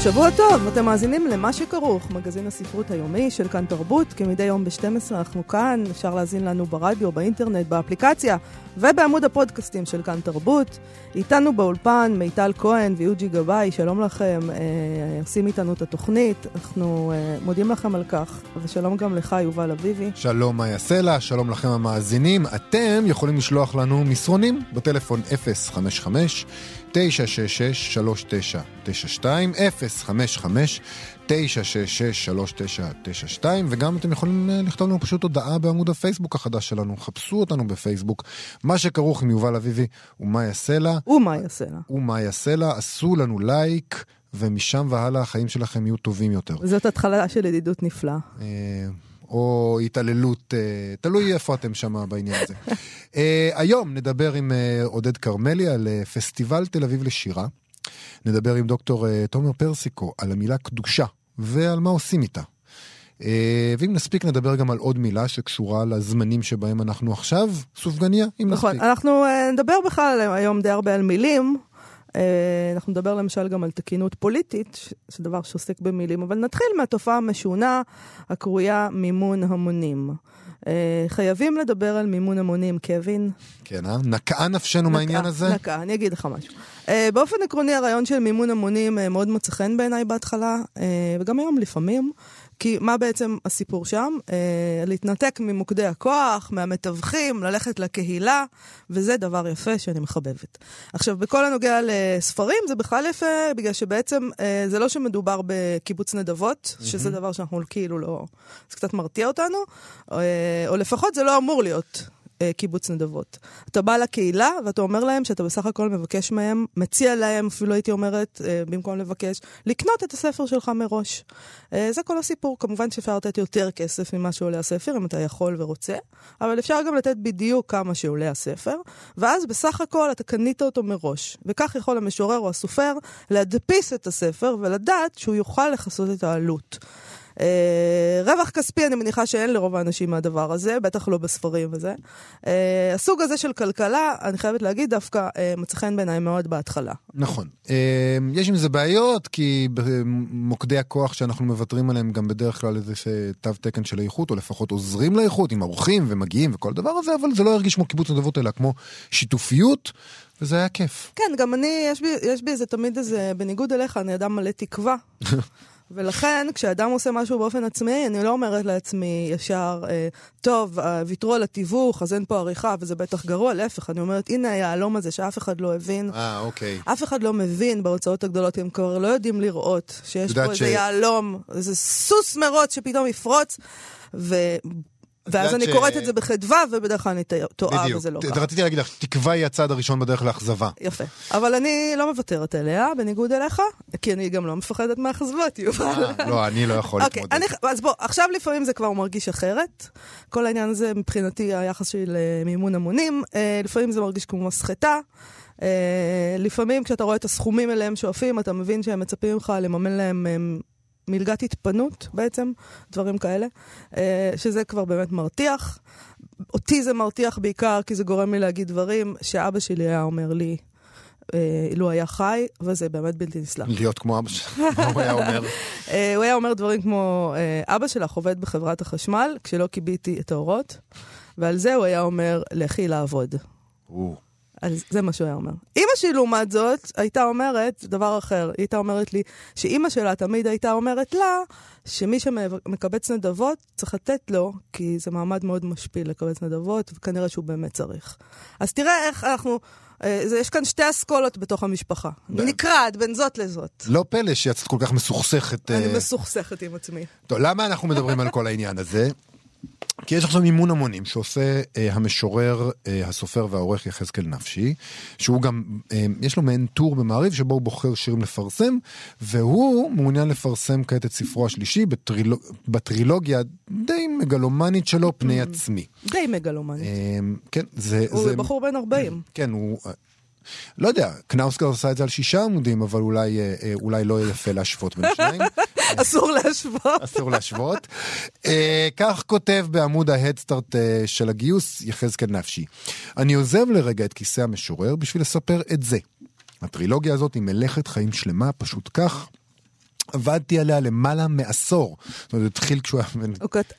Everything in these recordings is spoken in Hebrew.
שבוע טוב, אתם מאזינים למה שכרוך, מגזין הספרות היומי של כאן תרבות, כמדי יום ב-12 אנחנו כאן, אפשר להאזין לנו ברדיו, באינטרנט, באפליקציה ובעמוד הפודקאסטים של כאן תרבות. איתנו באולפן מיטל כהן ויוג'י גבאי, שלום לכם, אה, עושים איתנו את התוכנית, אנחנו אה, מודים לכם על כך, ושלום גם לך יובל אביבי. שלום מאיה סלע, שלום לכם המאזינים, אתם יכולים לשלוח לנו מסרונים בטלפון 055 966-3992, 055-966-3992, וגם אתם יכולים אה, לכתוב לנו פשוט הודעה בעמוד הפייסבוק החדש שלנו, חפשו אותנו בפייסבוק, מה שכרוך עם יובל אביבי ומאיה סלע. ומאיה סלע. ומאיה סלע, עשו לנו לייק. ומשם והלאה החיים שלכם יהיו טובים יותר. זאת התחלה של ידידות נפלאה. או התעללות, אה, תלוי איפה אתם שם בעניין הזה. אה, היום נדבר עם אה, עודד כרמלי על פסטיבל תל אביב לשירה. נדבר עם דוקטור תומר פרסיקו על המילה קדושה ועל מה עושים איתה. ואם נספיק נדבר גם על עוד מילה שקשורה לזמנים שבהם אנחנו עכשיו, סופגניה, אם נכון, נספיק. נכון, אנחנו נדבר בכלל היום די הרבה על מילים, אנחנו נדבר למשל גם על תקינות פוליטית, שזה דבר שעוסק במילים, אבל נתחיל מהתופעה המשונה הקרויה מימון המונים. אה, חייבים לדבר על מימון המונים, קווין. כן, אה? נקעה נפשנו מהעניין הזה? נקעה, אני אגיד לך משהו. Uh, באופן עקרוני, הרעיון של מימון המונים מאוד מוצא חן בעיניי בהתחלה, וגם היום לפעמים. כי מה בעצם הסיפור שם? אה, להתנתק ממוקדי הכוח, מהמתווכים, ללכת לקהילה, וזה דבר יפה שאני מחבבת. עכשיו, בכל הנוגע לספרים, זה בכלל יפה, בגלל שבעצם אה, זה לא שמדובר בקיבוץ נדבות, mm-hmm. שזה דבר שאנחנו כאילו לא... זה קצת מרתיע אותנו, אה, או לפחות זה לא אמור להיות. אה, קיבוץ נדבות. אתה בא לקהילה ואתה אומר להם שאתה בסך הכל מבקש מהם, מציע להם, אפילו הייתי אומרת, אה, במקום לבקש, לקנות את הספר שלך מראש. אה, זה כל הסיפור. כמובן שאפשר לתת יותר כסף ממה שעולה הספר, אם אתה יכול ורוצה, אבל אפשר גם לתת בדיוק כמה שעולה הספר, ואז בסך הכל אתה קנית אותו מראש. וכך יכול המשורר או הסופר להדפיס את הספר ולדעת שהוא יוכל לכסות את העלות. אה, רווח כספי, אני מניחה שאין לרוב האנשים מהדבר הזה, בטח לא בספרים וזה. אה, הסוג הזה של כלכלה, אני חייבת להגיד, דווקא אה, מצא חן בעיניי מאוד בהתחלה. נכון. יש עם זה בעיות, כי במוקדי הכוח שאנחנו מוותרים עליהם גם בדרך כלל איזה תו תקן של איכות, או לפחות עוזרים לאיכות, עם אורחים ומגיעים וכל דבר הזה, אבל זה לא הרגיש כמו קיבוץ נדבות, אלא כמו שיתופיות. וזה היה כיף. כן, גם אני, יש בי, יש בי איזה תמיד איזה, בניגוד אליך, אני אדם מלא תקווה. ולכן, כשאדם עושה משהו באופן עצמאי, אני לא אומרת לעצמי ישר, אה, טוב, אה, ויתרו על התיווך, אז אין פה עריכה, וזה בטח גרוע. להפך, אני אומרת, הנה היהלום הזה שאף אחד לא הבין. אה, אוקיי. אף אחד לא מבין בהוצאות הגדולות, הם כבר לא יודעים לראות שיש פה איזה ש... יהלום, איזה סוס מרוץ שפתאום יפרוץ. ו... ואז אני ש... קוראת את זה בחדווה, ובדרך כלל אני טועה, וזה לא ככה. רציתי להגיד לך, תקווה היא הצעד הראשון בדרך לאכזבה. יפה. אבל אני לא מוותרת עליה, בניגוד אליך, כי אני גם לא מפחדת מאכזבות, יובל. אה, לא, אני לא יכול אוקיי, להתמודד. אז בוא, עכשיו לפעמים זה כבר מרגיש אחרת. כל העניין הזה, מבחינתי, היחס שלי למימון המונים, אה, לפעמים זה מרגיש כמו מסחטה. Uh, לפעמים כשאתה רואה את הסכומים אליהם שואפים, אתה מבין שהם מצפים ממך לממן להם מלגת התפנות בעצם, דברים כאלה, אה, שזה כבר באמת מרתיח. אותי זה מרתיח בעיקר כי זה גורם לי להגיד דברים שאבא שלי היה אומר לי, אה, לו היה חי, וזה באמת בלתי נסלח. להיות כמו אבא שלך, מה הוא היה אומר? אה, הוא היה אומר דברים כמו, אבא שלך עובד בחברת החשמל כשלא כיביתי את האורות, ועל זה הוא היה אומר, לכי לעבוד. אז זה מה שהוא היה אומר. אימא שלי, לעומת זאת, הייתה אומרת דבר אחר. היא הייתה אומרת לי שאימא שלה תמיד הייתה אומרת לה שמי שמקבץ נדבות צריך לתת לו, כי זה מעמד מאוד משפיל לקבץ נדבות, וכנראה שהוא באמת צריך. אז תראה איך אנחנו... אה, יש כאן שתי אסכולות בתוך המשפחה. אני נקרעת בין זאת לזאת. לא פלא שיצאת כל כך מסוכסכת. אני אה, מסוכסכת עם עצמי. טוב, למה אנחנו מדברים על כל העניין הזה? כי יש עכשיו מימון המונים שעושה אה, המשורר, אה, הסופר והעורך יחזקאל נפשי, שהוא גם, אה, יש לו מעין טור במעריב שבו הוא בוחר שירים לפרסם, והוא מעוניין לפרסם כעת את ספרו השלישי בטריל... בטרילוגיה די מגלומנית שלו, פני עצמי. די מגלומני. אה, כן, זה... הוא זה... בחור בן 40. כן, הוא... לא יודע, קנאוסקר עשה את זה על שישה עמודים, אבל אולי, אה, אה, אולי לא יהיה יפה להשוות בין השניים. אסור להשוות. אסור להשוות. אה, כך כותב בעמוד ההדסטארט אה, של הגיוס יחזקאל נפשי. אני עוזב לרגע את כיסא המשורר בשביל לספר את זה. הטרילוגיה הזאת היא מלאכת חיים שלמה, פשוט כך. עבדתי עליה למעלה מעשור. זאת אומרת, התחיל כשהוא היה בן...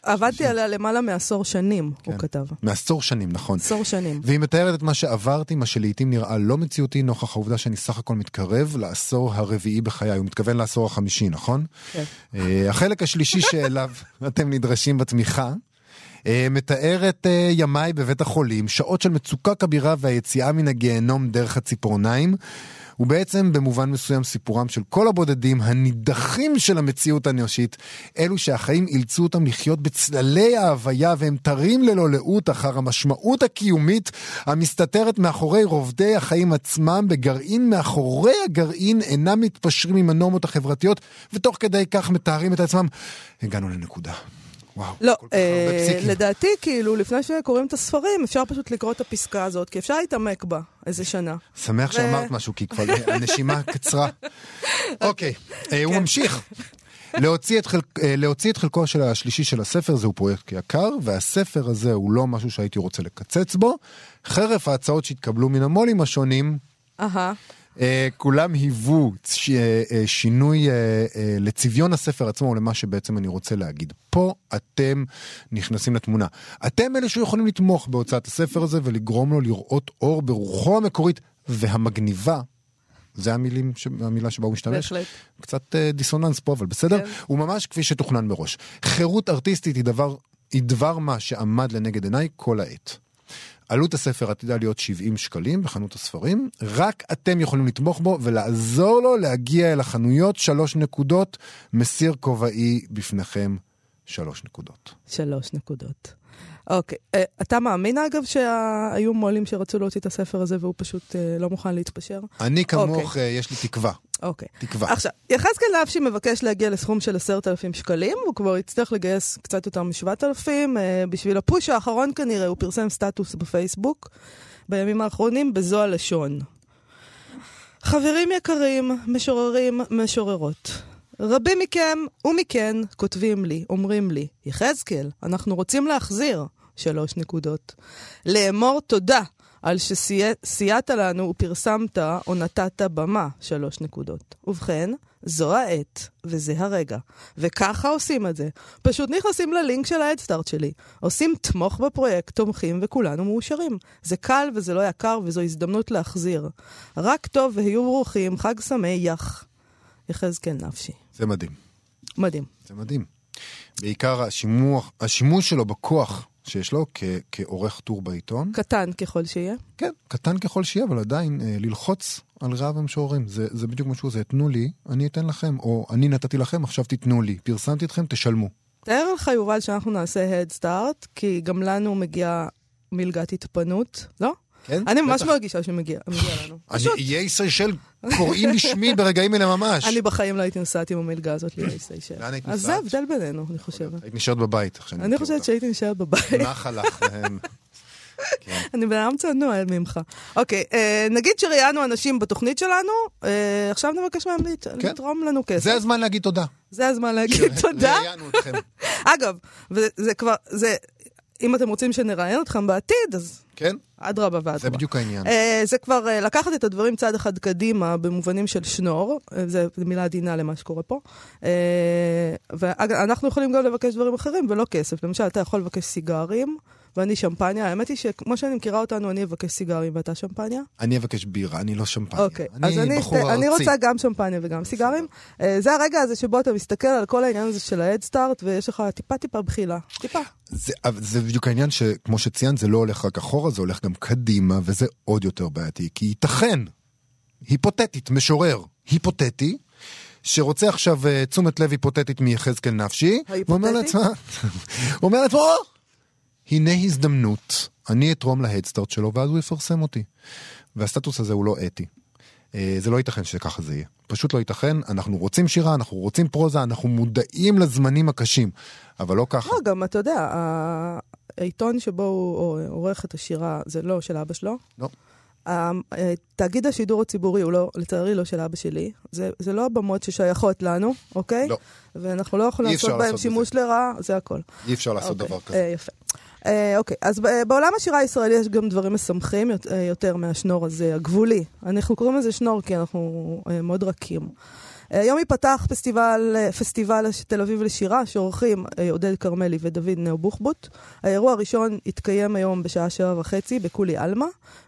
עבדתי עליה למעלה מעשור שנים, הוא כן. כתב. מעשור שנים, נכון. עשור שנים. והיא מתארת את מה שעברתי, מה שלעיתים נראה לא מציאותי, נוכח העובדה שאני סך הכל מתקרב לעשור הרביעי בחיי. הוא מתכוון לעשור החמישי, נכון? כן. אה, החלק השלישי שאליו אתם נדרשים בתמיכה. אה, מתאר את אה, ימיי בבית החולים, שעות של מצוקה כבירה והיציאה מן הגיהנום דרך הציפורניים. הוא בעצם במובן מסוים סיפורם של כל הבודדים הנידחים של המציאות האנושית, אלו שהחיים אילצו אותם לחיות בצללי ההוויה והם תרים ללא לאות אחר המשמעות הקיומית המסתתרת מאחורי רובדי החיים עצמם בגרעין מאחורי הגרעין אינם מתפשרים עם הנורמות החברתיות ותוך כדי כך מתארים את עצמם. הגענו לנקודה. וואו, לא, כל כך הרבה אה, פסיקים. לדעתי, כאילו, לפני שקוראים את הספרים, אפשר פשוט לקרוא את הפסקה הזאת, כי אפשר להתעמק בה איזה שנה. שמח ו- שאמרת משהו, כי כבר הנשימה קצרה. אוקיי, אה, הוא ממשיך. להוציא את, חלק, אה, להוציא את חלקו של השלישי של הספר זהו פרויקט יקר, והספר הזה הוא לא משהו שהייתי רוצה לקצץ בו. חרף ההצעות שהתקבלו מן המו"לים השונים, אהה. אה, כולם היוו אה, אה, שינוי לצביון הספר עצמו, למה שבעצם אני רוצה להגיד. פה אתם נכנסים לתמונה. אתם אלה שיכולים לתמוך בהוצאת הספר הזה ולגרום לו לראות אור ברוחו המקורית והמגניבה. זה המילים, המילה שבה הוא משתמש. בהחלט. קצת דיסוננס פה, אבל בסדר. כן. הוא ממש כפי שתוכנן מראש. חירות ארטיסטית היא דבר, היא דבר מה שעמד לנגד עיניי כל העת. עלות הספר עתידה להיות 70 שקלים בחנות הספרים, רק אתם יכולים לתמוך בו ולעזור לו להגיע אל החנויות, שלוש נקודות, מסיר כובעי בפניכם, שלוש נקודות. שלוש נקודות. אוקיי. אה, אתה מאמין, אגב, שהיו מו"לים שרצו להוציא את הספר הזה והוא פשוט אה, לא מוכן להתפשר? אני כמוך, אוקיי. אה, יש לי תקווה, אוקיי. תקווה. עכשיו, יחזקאל נפשי מבקש להגיע לסכום של עשרת אלפים שקלים, הוא כבר יצטרך לגייס קצת יותר משבעת אלפים. אה, בשביל הפוש האחרון כנראה, הוא פרסם סטטוס בפייסבוק בימים האחרונים בזו הלשון. חברים יקרים, משוררים, משוררות. רבים מכם ומכן כותבים לי, אומרים לי, יחזקאל, אנחנו רוצים להחזיר, שלוש נקודות. לאמור תודה על שסייעת לנו ופרסמת או נתת במה, שלוש נקודות. ובכן, זו העת, וזה הרגע. וככה עושים את זה. פשוט נכנסים ללינק של ההדסטארט שלי. עושים תמוך בפרויקט, תומכים, וכולנו מאושרים. זה קל וזה לא יקר, וזו הזדמנות להחזיר. רק טוב והיו ברוכים, חג שמח. יחזקאל נפשי. זה מדהים, מדהים. זה מדהים. בעיקר השימוח, השימוש שלו בכוח שיש לו כ- כעורך טור בעיתון. קטן ככל שיהיה. כן, קטן ככל שיהיה, אבל עדיין אה, ללחוץ על רעב המשוררים. זה, זה בדיוק מה שהוא עושה, תנו לי, אני אתן לכם, או אני נתתי לכם, עכשיו תיתנו לי. פרסמתי אתכם, תשלמו. תאר לך, יובל, שאנחנו נעשה Head Start, כי גם לנו מגיעה מלגת התפנות, לא? כן? אני ממש. מרגישה שמגיע מגיע לנו. איי סיישל קוראים בשמי ברגעים אלה ממש. אני בחיים לא הייתי נוסעת עם המלגה הזאת לאיי סיישל. לאן היית אז זה נוסעת? ההבדל בינינו, אני חושבת. היית נשארת בבית. אני חושבת. שהייתי נשארת בבית. נח הלך להם. אני בן אדם צנוע ממך. אוקיי, אה, נגיד שראיינו אנשים בתוכנית שלנו, אה, עכשיו נבקש מהם כן. לתרום לנו כסף. זה הזמן להגיד תודה. זה הזמן להגיד תודה. ראיינו אתכם. אגב, וזה כבר, זה, אם אתם רוצים שנראיין אתכם בעתיד, אז כן? אדרבה ואדרבה. זה בדיוק העניין. אה, זה כבר אה, לקחת את הדברים צעד אחד קדימה במובנים של שנור, אה, זו מילה עדינה למה שקורה פה. אה, ואנחנו יכולים גם לבקש דברים אחרים ולא כסף. למשל, אתה יכול לבקש סיגרים, ואני שמפניה. האמת היא שכמו שאני מכירה אותנו, אני אבקש סיגרים ואתה שמפניה. אני אבקש בירה, אני לא שמפניה. אוקיי, אז אני, בחור אני. רוצה גם שמפניה וגם סיגרים. אה, זה הרגע הזה שבו אתה מסתכל על כל העניין הזה של ההדסטארט, ויש לך טיפה טיפה בחילה. טיפה. זה, זה בדיוק העניין שכמו שציינת זה לא הולך רק אחורה זה הולך גם קדימה וזה עוד יותר בעייתי כי ייתכן היפותטית משורר היפותטי שרוצה עכשיו אה, תשומת לב היפותטית מיחזקאל נפשי? הוא אומר לעצמו הוא אומר לעצמו "או, הנה הזדמנות, אני אתרום להדסטארט שלו ואז הוא יפרסם אותי. והסטטוס הזה הוא לא אתי. אה, זה לא ייתכן שככה זה יהיה. פשוט לא ייתכן, אנחנו רוצים שירה, אנחנו רוצים פרוזה, אנחנו מודעים לזמנים הקשים, אבל לא ככה. לא, גם אתה יודע, העיתון שבו הוא עורך את השירה זה לא של אבא שלו. לא. ה- אה, תאגיד השידור הציבורי הוא לא, לצערי לא של אבא שלי. זה, זה לא הבמות ששייכות לנו, אוקיי? לא. ואנחנו לא יכולים לעשות בהם שימוש לרעה, זה הכל. אי אפשר לעשות אוקיי, דבר כזה. אה, יפה. אה, אוקיי, אז בעולם השירה הישראלי יש גם דברים משמחים אה, יותר מהשנור הזה, הגבולי. אנחנו קוראים לזה שנור כי אנחנו אה, מאוד רכים. אה, היום ייפתח פסטיבל, אה, פסטיבל תל אביב לשירה, שעורכים אה, עודד כרמלי ודוד נאו בוחבוט. האירוע הראשון יתקיים היום בשעה שבע וחצי בקולי עלמה,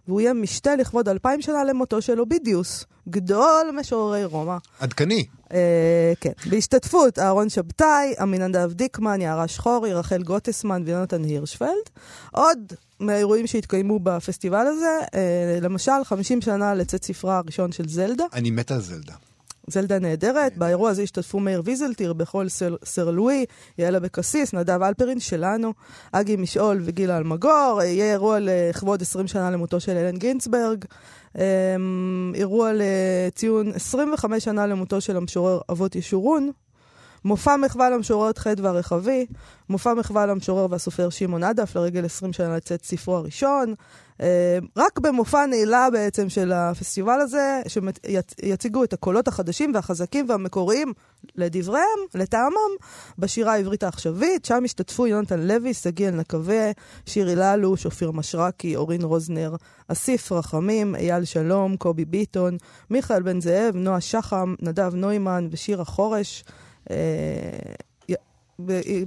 והוא יהיה משתה לכבוד אלפיים שנה למותו של אובידיוס, גדול משוררי רומא. עדכני. אה, כן, בהשתתפות אהרון שבתאי, עמינדב דיקמן, יערה שחורי, רחל גוטסמן ויונתן הירשפלד. עוד מהאירועים שהתקיימו בפסטיבל הזה, אה, למשל, 50 שנה לצאת ספרה הראשון של זלדה, אני מת על זלדה. זלדה נהדרת. באירוע הזה השתתפו מאיר ויזלטיר, בכל סר, סר לואי, יעל אבקסיס, נדב אלפרין שלנו, אגי משעול וגילה אלמגור. יהיה אירוע לכבוד 20 שנה למותו של אלן גינצברג. אמ, אירוע לציון 25 שנה למותו של המשורר אבות ישורון. מופע מחווה למשוררת חדווה הרחבי, מופע מחווה למשורר והסופר שמעון עדף לרגל 20 שנה לצאת ספרו הראשון. אה, רק במופע נעילה בעצם של הפסטיבל הזה, שיציגו את הקולות החדשים והחזקים והמקוריים, לדבריהם, לטעמם, בשירה העברית העכשווית. שם השתתפו יונתן לוי, שגיא אלנקווה, שירי ללוש, אופיר משרקי, אורין רוזנר, אסיף רחמים, אייל שלום, קובי ביטון, מיכאל בן זאב, נועה שחם, נדב נוימן ושירה חורש. אה,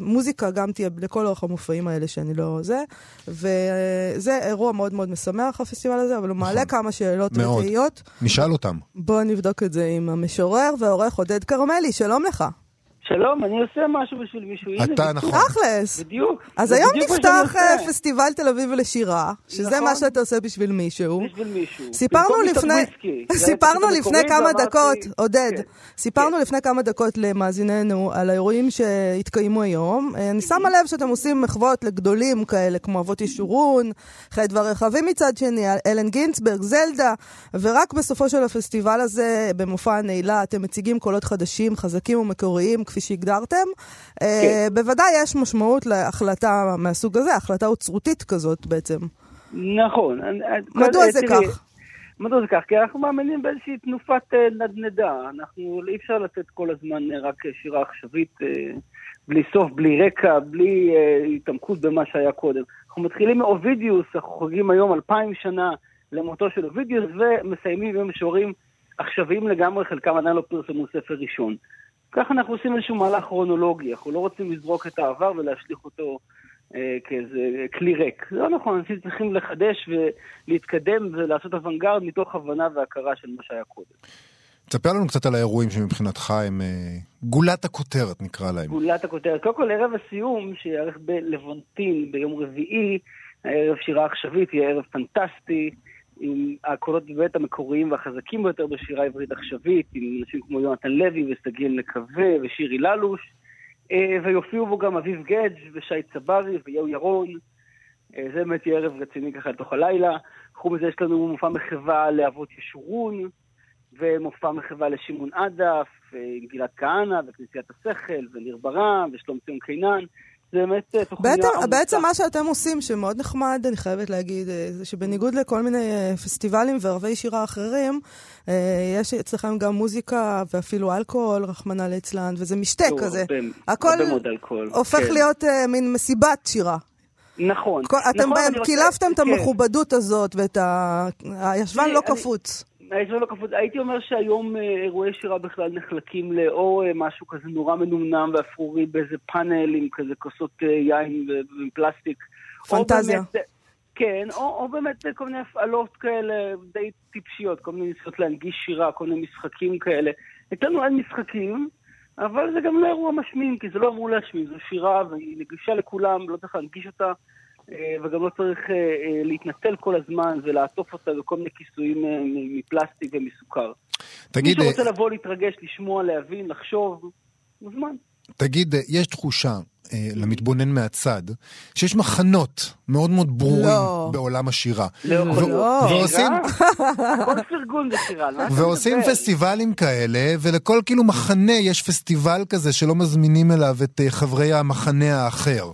מוזיקה גם תהיה לכל אורך המופעים האלה שאני לא זה, וזה אירוע מאוד מאוד משמח הפסטיבל הזה, אבל הוא מעלה כמה שאלות. ותהיות. נשאל אותם. בואו נבדוק את זה עם המשורר והעורך עודד כרמלי, שלום לך. שלום, אני עושה משהו בשביל מישהו. אתה נכון. תכלס. בדיוק. אז היום נפתח אה. פסטיבל תל אביב לשירה, שזה נכון. מה שאתה עושה בשביל מישהו. בשביל מישהו. סיפרנו לפני, סיפרנו לפני כמה דקות, עודד, כן. סיפרנו כן. לפני כמה דקות למאזיננו על האירועים שהתקיימו היום. אה, אני שמה לב שאתם עושים מחוות לגדולים כאלה, כמו אבות ישורון, חדווה רחבים מצד שני, אלן גינצברג, זלדה, ורק בסופו של הפסטיבל הזה, במופע הנעילה, אתם מציגים קולות חדשים, חזקים ומקוריים, כפי שהגדרתם. אה, כן. בוודאי יש משמעות להחלטה מהסוג הזה, החלטה אוצרותית כזאת בעצם. נכון. מדוע אה, זה כך? מדוע זה כך? כי אנחנו מאמינים באיזושהי תנופת אה, נדנדה. אנחנו, אי אפשר לתת כל הזמן רק שירה עכשווית בלי סוף, בלי רקע, בלי התעמקות במה שהיה קודם. אנחנו מתחילים מאובידיוס, אנחנו חוגגים היום אלפיים שנה למותו של אובידיוס, ומסיימים עם משוררים עכשוויים לגמרי, חלקם עדיין לא פרסמו ספר ראשון. ככה אנחנו עושים איזשהו מהלך כרונולוגי, אנחנו לא רוצים לזרוק את העבר ולהשליך אותו אה, כאיזה כלי ריק. זה לא נכון, אנשים צריכים לחדש ולהתקדם ולעשות אוונגרד מתוך הבנה והכרה של מה שהיה קודם. תספר לנו קצת על האירועים שמבחינתך הם אה, גולת הכותרת נקרא להם. גולת הכותרת. קודם כל, ערב הסיום, שיערך בלוונטין ביום רביעי, הערב שירה עכשווית, יהיה ערב פנטסטי, עם הקולות באמת המקוריים והחזקים ביותר בשירה העברית עכשווית, עם אנשים כמו יונתן לוי וסגיל נקווה ושירי ללוש, אה, ויופיעו בו גם אביב גדג' ושי צברי ויהו ירון. אה, זה באמת יהיה ערב רציני ככה לתוך הלילה. חוץ מזה יש לנו מופע מחווה לאבות ישורון, ומופע מחווה לשמעון עדף, אה, עם גלעד כהנא, וכנסיית השכל, וניר ברם, ושלום ציון קינן. זה באמת אה, תוכניה בעצם, עמוסה. בעצם מה שאתם עושים, שמאוד נחמד, אני חייבת להגיד, אה, זה שבניגוד לכל מיני אה, פסטיבלים וערבי שירה אחרים, יש אצלכם גם מוזיקה ואפילו אלכוהול, רחמנא ליצלן, וזה משתה כזה. הרבה- הכל הרבה מאוד אלכוהול. הופך כן. להיות אה, מין מסיבת שירה. נכון. כל, אתם נכון, בהם רוצה- קילפתם את כן. המכובדות הזאת ואת ה... הישבן לא קפוץ. הישבן לא קפוץ. הייתי אומר שהיום אה, אירועי שירה בכלל נחלקים לאו אה, משהו כזה נורא מנומנם ואפרורי באיזה פאנל עם כזה כוסות אה, יין ופלסטיק. פנטזיה. באמת, כן, או, או באמת כל מיני הפעלות כאלה די טיפשיות, כל מיני ניסיונות להנגיש שירה, כל מיני משחקים כאלה. אצלנו אין משחקים, אבל זה גם לא אירוע משמים, כי זה לא אמור להשמים, זו שירה והיא נגישה לכולם, לא צריך להנגיש אותה, וגם לא צריך אה, אה, להתנצל כל הזמן ולעטוף אותה בכל מיני כיסויים אה, מפלסטיק ומסוכר. תגיד, מי אה, שרוצה לבוא, להתרגש, לשמוע, להבין, לחשוב, מוזמן. תגיד, אה, יש תחושה אה, למתבונן מהצד, שיש מחנות מאוד מאוד ברורים לא. בעולם השירה. לא ו- להיות. ועושים, כל פרגון זה שירה. על מה אתה ועושים? פסטיבלים כאלה, ולכל כאילו מחנה יש פסטיבל כזה שלא מזמינים אליו את אה, חברי המחנה האחר.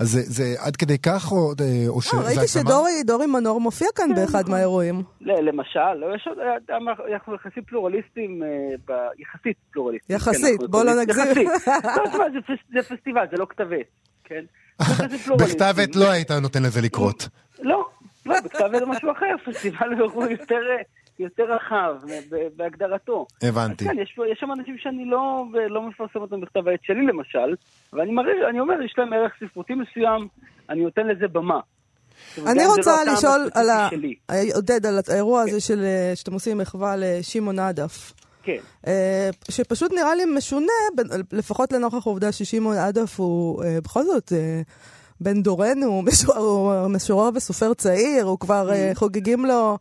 אז זה, זה עד כדי כך, או, אה, או שזה אה, ראיתי הגזמה? שדורי דורי מנור מופיע כאן כן, באחד נכון. מהאירועים. למשל, לא, יש עוד, אנחנו יחסית פלורליסטים, אה, ב- יחסית פלורליסטים. יחסית, כן, בוא לא נגזים. יחסית. לא, זה פס- זה פסטיבל, זה לא כתב עת, כן? פלורליסטים. בכתב עת לא היית נותן לזה לקרות. לא, לא, בכתב עת זה משהו אחר, פסטיבל הוא יותר, יותר רחב ב- בהגדרתו. הבנתי. כן, יש, יש שם אנשים שאני לא, לא מפרסם אותם בכתב העת שלי למשל, ואני מראה, אני אומר, יש להם ערך ספרותי מסוים, אני נותן לזה במה. אני לא רוצה הטעם לשאול על ה... שלי. עודד, על האירוע הזה של, אה, שאתם עושים מחווה לשמעון עדף. כן. אה, שפשוט נראה לי משונה, לפחות לנוכח העובדה ששמעון עדף הוא אה, בכל זאת אה, בן דורנו, הוא משורר- וסופר צעיר, הוא כבר אה, חוגגים לו,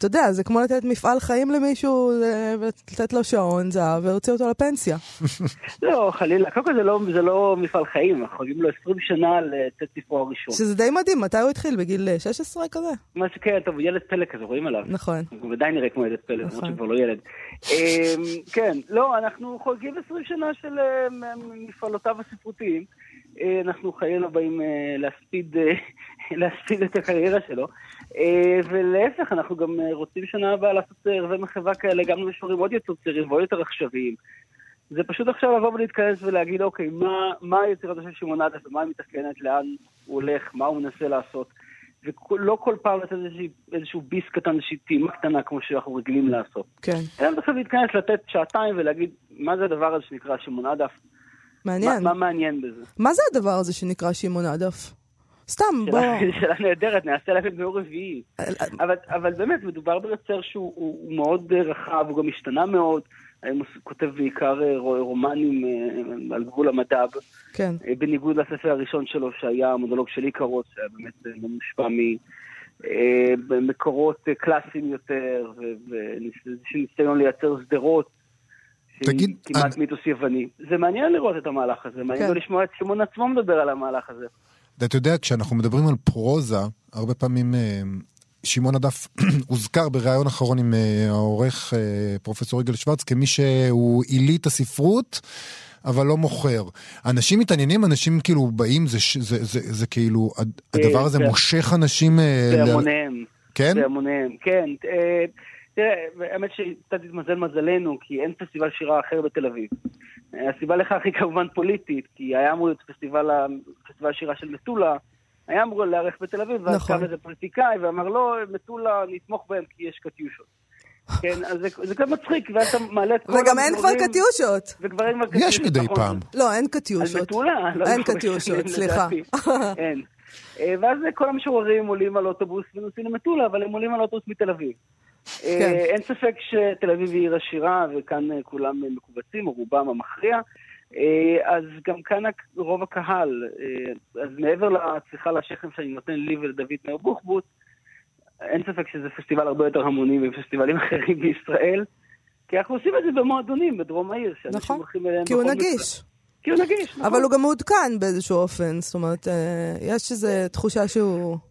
אתה יודע, זה כמו לתת מפעל חיים למישהו אה, ולתת לו שעון זהב ולהוציא אותו לפנסיה. לא, חלילה. קודם כל זה לא, זה לא מפעל חיים, אנחנו חוגגים לו 20 שנה לצאת ספרו הראשון. שזה די מדהים, מתי הוא התחיל? בגיל אה, 16 כזה? מה שכן, טוב, הוא ילד פלא כזה, רואים עליו. נכון. הוא ודאי נראה כמו ילד פלא, למרות נכון. שהוא כבר לא ילד. אמ, כן, לא, אנחנו חוגגים 20 שנה של אה, מפעלותיו הספרותיים. אה, אנחנו חיינו באים אה, להספיד, אה, להספיד את הקריירה שלו. אה, ולהפך, אנחנו גם אה, רוצים שנה הבאה לעשות אה, ערבי מחווה כאלה, גם למשוררים עוד יותר צעירים ועוד יותר עכשוויים. זה פשוט עכשיו לבוא ולהתכנס ולהגיד, אוקיי, מה, מה יצירתו של שמעון עדף ומה היא מתקנת, לאן הוא הולך, מה הוא מנסה לעשות. ולא כל פעם לתת איזושהי- איזשהו ביס קטן, איזושהי טעימה קטנה כמו שאנחנו רגילים לעשות. כן, אלא עכשיו להתכנס, לתת שעתיים ולהגיד, מה זה הדבר הזה שנקרא שמעון עדף? מה, מעניין. מה מעניין בזה? מה זה הדבר הזה שנקרא שמעון עדף? סתם, בוא... שאלה, נהדרת, נעשה לכם ביום רביעי. אבל, אבל באמת, מדובר ביוצר שהוא הוא, הוא מאוד אה, רחב, הוא גם השתנה מאוד. הוא כותב בעיקר אה, רו- רומנים אה, על גבול המדב, כן. בניגוד לספר הראשון שלו, שהיה המונולוג של איקרוס, שהיה באמת לא מושפע ממקורות קלאסיים יותר, ואיזשהו ניסיון לייצר שדרות. תגיד, כמעט אני- מיתוס יווני. זה מעניין לראות את המהלך הזה, מעניין כן. לשמוע את שמעון עצמו מדבר על המהלך הזה. אתה יודע, כשאנחנו מדברים על פרוזה, הרבה פעמים אה, שמעון הדף הוזכר בריאיון אחרון עם אה, העורך אה, פרופסור יגאל שוורץ כמי שהוא עילית הספרות. אבל לא מוכר. אנשים מתעניינים, אנשים כאילו באים, זה, ש- זה, זה, זה כאילו, הד- הדבר הזה כן. מושך אנשים... ל- בהמוניהם. כן? בהמוניהם, כן. אה, תראה, האמת שקצת התמזל מזלנו, כי אין פסטיבל שירה אחר בתל אביב. הסיבה לכך היא כמובן פוליטית, כי היה אמור להיות פסטיבל, פסטיבל שירה של מטולה, היה אמור להיערך בתל אביב, ואז נכון. קם איזה פוליטיקאי ואמר לא, מטולה, נתמוך בהם כי יש קטיושות. כן, אז זה, זה קצת מצחיק, ואז אתה מעלה את כל וגם אין כבר קטיושות. וכבר אין כבר קטיושות. יש מדי נכון. פעם. לא, אין על קטיושות. מטולה? לא, אין לא קטיושות, משנה, סליחה. אין. אה, ואז כל המשוררים עולים על אוטובוס ונוסעים למטולה, אבל הם עולים על אוטובוס מתל אביב. אה, כן. אין ספק שתל אביב היא עיר עשירה, וכאן אה, כולם מקובצים, או רובם המכריע. אה, אז גם כאן רוב הקהל, אז מעבר לצריכה לשכם שאני נותן לי ולדוד מאיר בוחבוט, אין ספק שזה פסטיבל הרבה יותר המוני מפסטיבלים אחרים בישראל. כי אנחנו עושים את זה במועדונים בדרום העיר, שאנשים נכון, הולכים אליהם כי הוא נגיש. כי הוא נגיש, נכון. אבל הוא גם מעודכן באיזשהו אופן, זאת אומרת, יש איזו תחושה שהוא...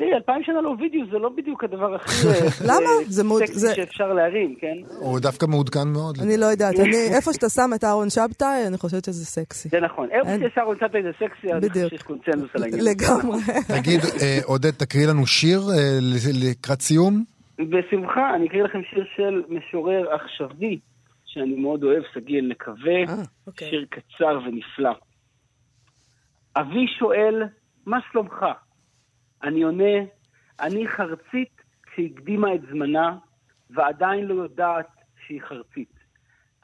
תראי, אלפיים שנה לא וידאו זה לא בדיוק הדבר הכי למה? אה, זה מאוד- סקסי זה- שאפשר להרים, כן? הוא דווקא מעודכן מאוד. אני לא יודעת, אני, איפה שאתה שם את אהרון שבתאי, אני חושבת שזה סקסי. זה נכון. איפה אין- שאפשר לצאת איזה סקסי, אז אני חושב בדיוק. שיש קונצנזוס על העניין. לגמרי. תגיד, אה, עודד, תקריא לנו שיר אה, ל- לקראת סיום. בשמחה, אני אקריא לכם שיר של משורר עכשווי, שאני מאוד אוהב, שגיא אלנקווה, אוקיי. שיר קצר ונפלא. אבי שואל, מה שלומך? אני עונה, אני חרצית שהקדימה את זמנה, ועדיין לא יודעת שהיא חרצית.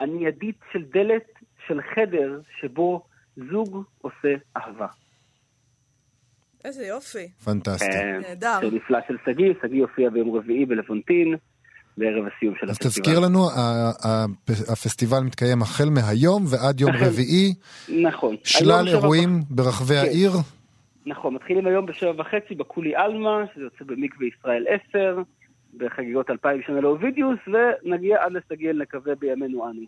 אני ידית של דלת של חדר שבו זוג עושה אהבה. איזה יופי. פנטסטי. אה, נהדר. שיר נפלא של שגיא, שגיא הופיע ביום רביעי בלוונטין, בערב הסיום של אז הפסטיבל. תזכיר לנו, הפסטיבל מתקיים החל מהיום ועד יום החל- רביעי, נכון. שלל אירועים ברחבי כן. העיר. נכון, מתחילים היום בשבע וחצי בקולי עלמה, שזה יוצא במקווה ישראל 10, בחגיגות אלפיים שנה לאובידיוס, ונגיע עד לסגיאל, נקווה בימינו אנו.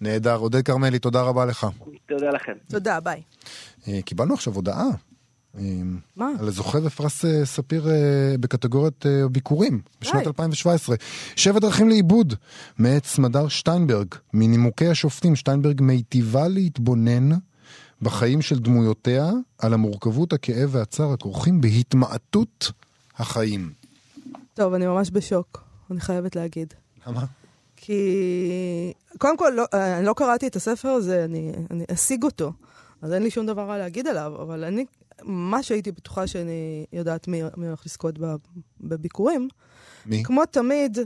נהדר. עודד כרמלי, תודה רבה לך. תודה לכם. תודה, ביי. אה, קיבלנו עכשיו הודעה. אה, מה? על הזוכה בפרס אה, ספיר בקטגוריית ביקורים בשנת היי. 2017. שבע דרכים לאיבוד, מאת סמדר שטיינברג. מנימוקי השופטים, שטיינברג מיטיבה להתבונן בחיים של דמויותיה על המורכבות, הכאב והצער הכרוכים בהתמעטות החיים. טוב, אני ממש בשוק, אני חייבת להגיד. למה? כי קודם כל, לא, אני לא קראתי את הספר הזה, אני, אני אשיג אותו, אז אין לי שום דבר רע להגיד עליו, אבל אני ממש הייתי בטוחה שאני יודעת מי, מי הולך לזכות בביקורים. מי? כמו תמיד,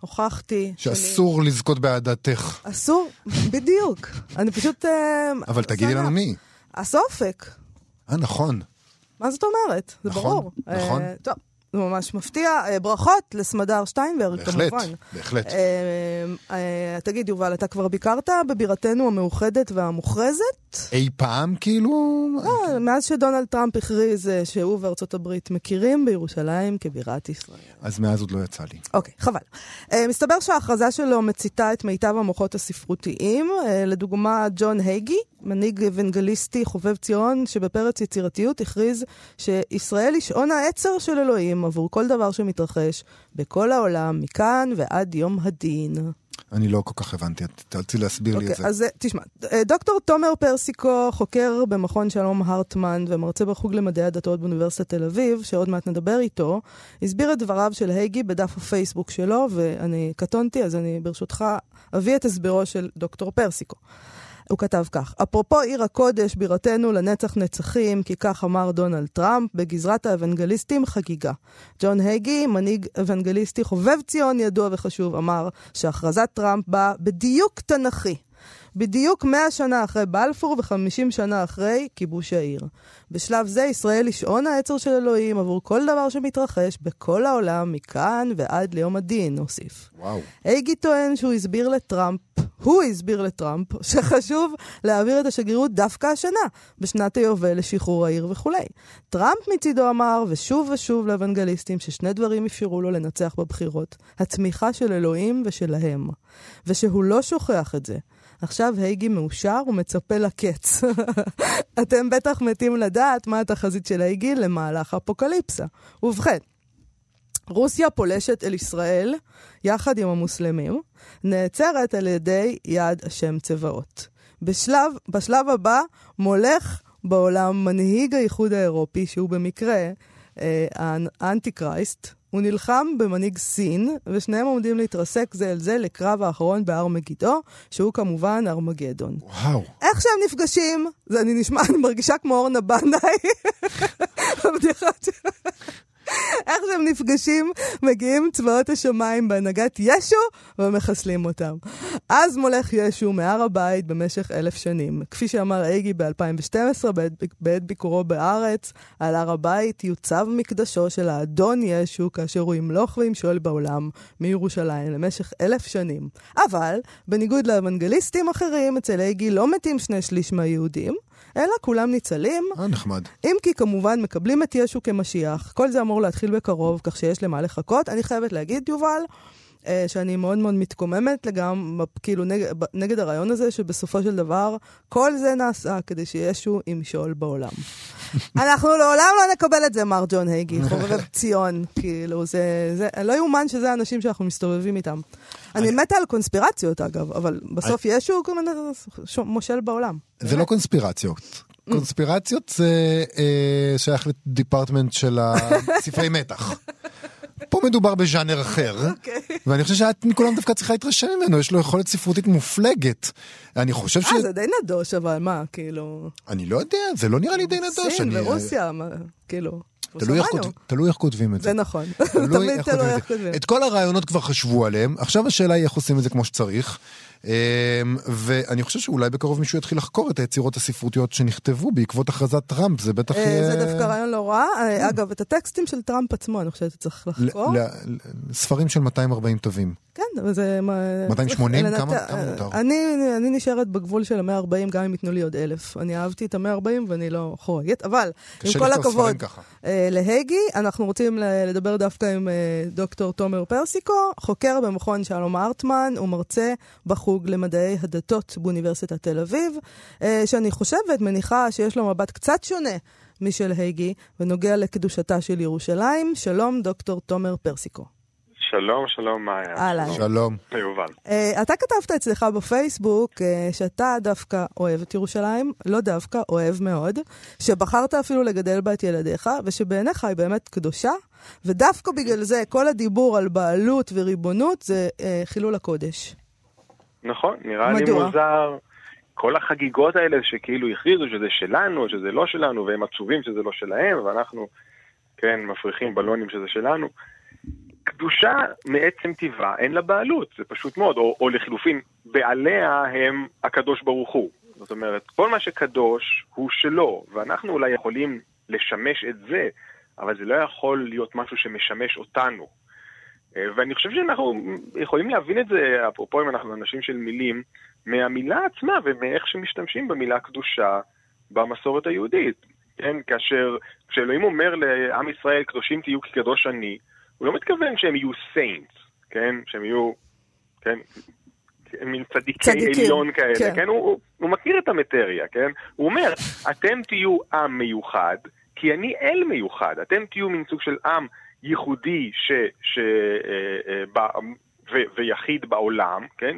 הוכחתי שאסור לזכות באהדתך. אסור, בדיוק. אני פשוט... אה, אבל תגידי לנו. מי. הסופק. אה, נכון. מה זאת אומרת? זה נכון, ברור. נכון. אה, טוב, זה ממש מפתיע. אה, ברכות לסמדר שטיינברג, בהחלט, כמובן. בהחלט. אה, אה, תגיד, יובל, אתה כבר ביקרת בבירתנו המאוחדת והמוכרזת? אי פעם כאילו... אה, מאז שדונלד טראמפ הכריז אה, שהוא וארצות הברית מכירים בירושלים כבירת ישראל. אז מאז עוד לא יצא לי. אוקיי, חבל. Uh, מסתבר שההכרזה שלו מציתה את מיטב המוחות הספרותיים. Uh, לדוגמה, ג'ון הייגי, מנהיג אוונגליסטי חובב ציון, שבפרץ יצירתיות הכריז שישראל היא שעון העצר של אלוהים עבור כל דבר שמתרחש בכל העולם, מכאן ועד יום הדין. אני לא כל כך הבנתי, תאלצי להסביר לי את אוקיי, זה. אז אה, תשמע, אה, דוקטור תומר פרסיקו, חוקר במכון שלום הרטמן ומרצה בחוג למדעי הדתות באוניברסיטת תל אביב, שעוד מעט נדבר איתו, הסביר את דבריו של הייגי בדף הפייסבוק שלו, ואני קטונתי, אז אני ברשותך אביא את הסברו של דוקטור פרסיקו. הוא כתב כך: אפרופו עיר הקודש, בירתנו לנצח נצחים, כי כך אמר דונלד טראמפ, בגזרת האוונגליסטים חגיגה. ג'ון הייגי, מנהיג אוונגליסטי חובב ציון ידוע וחשוב, אמר שהכרזת טראמפ באה בדיוק תנכי. בדיוק 100 שנה אחרי בלפור ו-50 שנה אחרי כיבוש העיר. בשלב זה ישראל היא שעון העצר של אלוהים עבור כל דבר שמתרחש בכל העולם, מכאן ועד ליום הדין, הוסיף. וואו. הייגי טוען שהוא הסביר לטראמפ, הוא הסביר לטראמפ, שחשוב להעביר את השגרירות דווקא השנה, בשנת היובל לשחרור העיר וכולי. טראמפ מצידו אמר, ושוב ושוב לאוונגליסטים, ששני דברים אפשרו לו לנצח בבחירות, התמיכה של אלוהים ושלהם. ושהוא לא שוכח את זה. עכשיו הייגי מאושר ומצפה לקץ. אתם בטח מתים לדעת מה התחזית של הייגי למהלך אפוקליפסה. ובכן, רוסיה פולשת אל ישראל, יחד עם המוסלמים, נעצרת על ידי יד השם צבאות. בשלב, בשלב הבא מולך בעולם מנהיג האיחוד האירופי, שהוא במקרה אה, האנטי קרייסט, הוא נלחם במנהיג סין, ושניהם עומדים להתרסק זה אל זה לקרב האחרון בהר מגידו, שהוא כמובן ארמגדון. וואו. איך שהם נפגשים, זה אני נשמע, אני מרגישה כמו אורנה בנאי. איך שהם נפגשים, מגיעים צבאות השמיים בהנהגת ישו ומחסלים אותם. אז מולך ישו מהר הבית במשך אלף שנים. כפי שאמר אייגי ב-2012, בעת, בעת ביקורו בארץ, על הר הבית יוצב מקדשו של האדון ישו, כאשר הוא ימלוך וימשול בעולם מירושלים למשך אלף שנים. אבל, בניגוד לאוונגליסטים אחרים, אצל אייגי לא מתים שני שליש מהיהודים, אלא כולם ניצלים, אה, נחמד. אם כי כמובן מקבלים את ישו כמשיח. כל זה אמור להתחיל בקרוב, כך שיש למה לחכות. אני חייבת להגיד, יובל, שאני מאוד מאוד מתקוממת לגמרי, כאילו, נגד, נגד הרעיון הזה, שבסופו של דבר, כל זה נעשה כדי שישו ימשול בעולם. אנחנו לעולם לא נקבל את זה, מר ג'ון הייגי, חובב ציון. כאילו, זה, זה, לא יאומן שזה האנשים שאנחנו מסתובבים איתם. אני מתה על קונספירציות, אגב, אבל בסוף ישו מושל בעולם. זה לא קונספירציות. קונספירציות זה אה, שייך לדיפרטמנט של הספרי מתח. פה מדובר בז'אנר אחר, אוקיי. ואני חושב שאת מכולם דווקא צריכה להתרשם ממנו, יש לו יכולת ספרותית מופלגת. אני חושב ש... אה, זה די נדוש, אבל מה, כאילו... אני לא יודע, זה לא נראה לי די נדוש. סין אני- ורוסיה, מה, כאילו... תלוי איך כותבים את זה. זה נכון. תלוי תמיד איך תלוי כותבים איך את זה. כותבים. את כל הרעיונות כבר חשבו עליהם, עכשיו השאלה היא איך עושים את זה כמו שצריך. אמ, ואני חושב שאולי בקרוב מישהו יתחיל לחקור את היצירות הספרותיות שנכתבו בעקבות הכרזת טראמפ, זה בטח אה, יהיה... זה דווקא רעיון לא רע. אה, אגב, את הטקסטים של טראמפ עצמו, אני חושבת שצריך לחקור. ספרים של 240 תווים. כן, וזה... מה- 280? לנת- כמה- מותר? אני, נשארת בגבול של ה-140, גם אם ייתנו לי עוד אלף. אני אהבתי את ה-140 ואני לא חורגת, אבל עם כל הכבוד. אה, להגי, אנחנו רוצים לדבר דווקא עם דוקטור תומר פרסיקו, חוקר במכון שלום ארטמן ומרצה בחוג למדעי הדתות באוניברסיטת תל אביב, אה, שאני חושבת, מניחה שיש לו מבט קצת שונה משל הגי, ונוגע לקדושתה של ירושלים. שלום, דוקטור תומר פרסיקו. שלום, שלום, מאיה. אהלן. שלום. יובל. Uh, אתה כתבת אצלך בפייסבוק uh, שאתה דווקא אוהב את ירושלים, לא דווקא, אוהב מאוד, שבחרת אפילו לגדל בה את ילדיך, ושבעיניך היא באמת קדושה, ודווקא בגלל זה כל הדיבור על בעלות וריבונות זה uh, חילול הקודש. נכון, נראה לי מדוע? מוזר. כל החגיגות האלה שכאילו הכריזו שזה שלנו, שזה לא שלנו, והם עצובים שזה לא שלהם, ואנחנו, כן, מפריחים בלונים שזה שלנו. קדושה מעצם טבעה אין לה בעלות, זה פשוט מאוד, או, או לחילופין, בעליה הם הקדוש ברוך הוא. זאת אומרת, כל מה שקדוש הוא שלו, ואנחנו אולי יכולים לשמש את זה, אבל זה לא יכול להיות משהו שמשמש אותנו. אה, ואני חושב שאנחנו יכולים להבין את זה, אפרופו אם אנחנו אנשים של מילים, מהמילה עצמה ומאיך שמשתמשים במילה קדושה במסורת היהודית. כן, כאשר, כשאלוהים אומר לעם ישראל, קדושים תהיו כי קדוש אני, הוא לא מתכוון שהם יהיו סיינטס, כן? שהם יהיו, כן? מין צדיקי צדיקים, עליון כאלה. כן? כן? הוא, הוא, הוא מכיר את המטריה, כן? הוא אומר, אתם תהיו עם מיוחד, כי אני אל מיוחד. אתם תהיו מין סוג של עם ייחודי ש, ש, אה, אה, ב, ו, ויחיד בעולם, כן?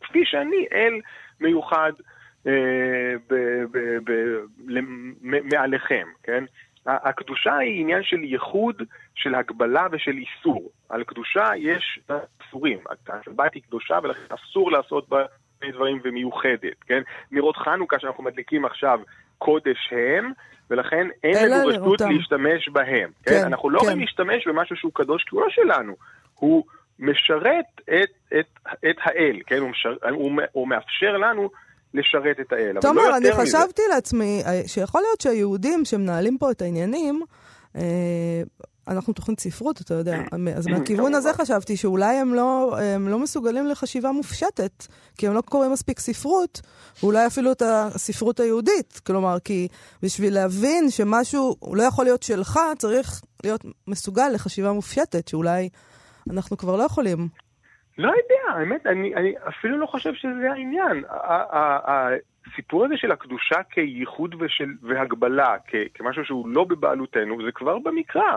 כפי שאני אל מיוחד אה, ב, ב, ב, למ- מעליכם, כן? הקדושה היא עניין של ייחוד, של הגבלה ושל איסור. על קדושה יש איסורים. השבת היא קדושה ולכן אסור לעשות בה דברים ומיוחדת, כן? נרות חנוכה שאנחנו מדליקים עכשיו קודש הם, ולכן אין לנו רשות. להשתמש בהם. כן? כן, אנחנו לא כן. יכולים להשתמש במשהו שהוא קדוש כי הוא לא שלנו. הוא משרת את, את, את האל, כן? הוא, משר, הוא, הוא מאפשר לנו לשרת את האל. לא תומר, אני יותר מזה. חשבתי לעצמי אה, שיכול להיות שהיהודים שמנהלים פה את העניינים, אה, אנחנו תוכנית ספרות, אתה יודע, אז מהכיוון הזה חשבתי שאולי הם לא, הם לא מסוגלים לחשיבה מופשטת, כי הם לא קוראים מספיק ספרות, ואולי אפילו את הספרות היהודית. כלומר, כי בשביל להבין שמשהו לא יכול להיות שלך, צריך להיות מסוגל לחשיבה מופשטת, שאולי אנחנו כבר לא יכולים. לא יודע, האמת, אני, אני אפילו לא חושב שזה העניין. הסיפור הזה של הקדושה כייחוד ושל, והגבלה, כ, כמשהו שהוא לא בבעלותנו, זה כבר במקרא.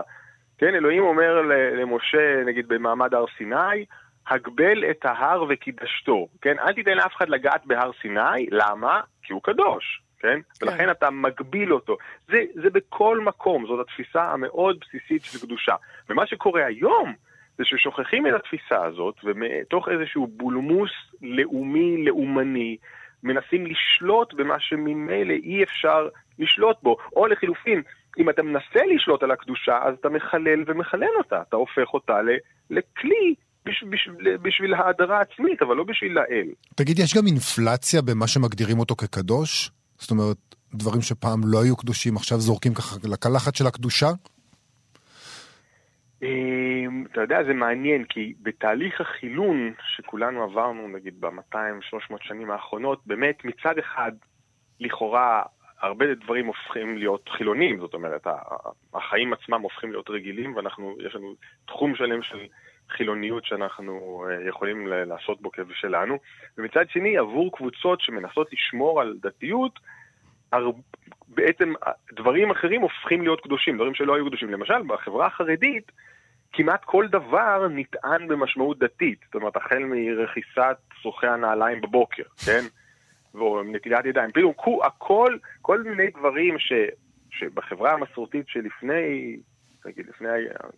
כן, אלוהים אומר למשה, נגיד במעמד הר סיני, הגבל את ההר וקידשתו. כן, אל תיתן לאף אחד לגעת בהר סיני, למה? כי הוא קדוש. כן? ולכן אתה מגביל אותו. זה, זה בכל מקום, זאת התפיסה המאוד בסיסית של קדושה. ומה שקורה היום, זה ששוכחים את התפיסה הזאת, ומתוך איזשהו בולמוס לאומי, לאומני, מנסים לשלוט במה שממילא אי אפשר לשלוט בו. או לחילופין, אם אתה מנסה לשלוט על הקדושה, אז אתה מחלל ומחלל אותה. אתה הופך אותה לכלי בש, בש, בשביל האדרה עצמית, אבל לא בשביל האל. תגיד, יש גם אינפלציה במה שמגדירים אותו כקדוש? זאת אומרת, דברים שפעם לא היו קדושים, עכשיו זורקים ככה לקלחת של הקדושה? אמ, אתה יודע, זה מעניין, כי בתהליך החילון שכולנו עברנו, נגיד ב-200-300 שנים האחרונות, באמת מצד אחד, לכאורה, הרבה דברים הופכים להיות חילונים, זאת אומרת, החיים עצמם הופכים להיות רגילים, ואנחנו, יש לנו תחום שלם של חילוניות שאנחנו אה, יכולים לעשות בו כבשלנו, ומצד שני, עבור קבוצות שמנסות לשמור על דתיות, הר... בעצם אה, דברים אחרים הופכים להיות קדושים, דברים שלא היו קדושים. למשל, בחברה החרדית, כמעט כל דבר נטען במשמעות דתית. זאת אומרת, החל מרכיסת צורכי הנעליים בבוקר, כן? ונטילת ידיים. כאילו, כו- הכל, כל מיני דברים ש, שבחברה המסורתית שלפני, נגיד, לפני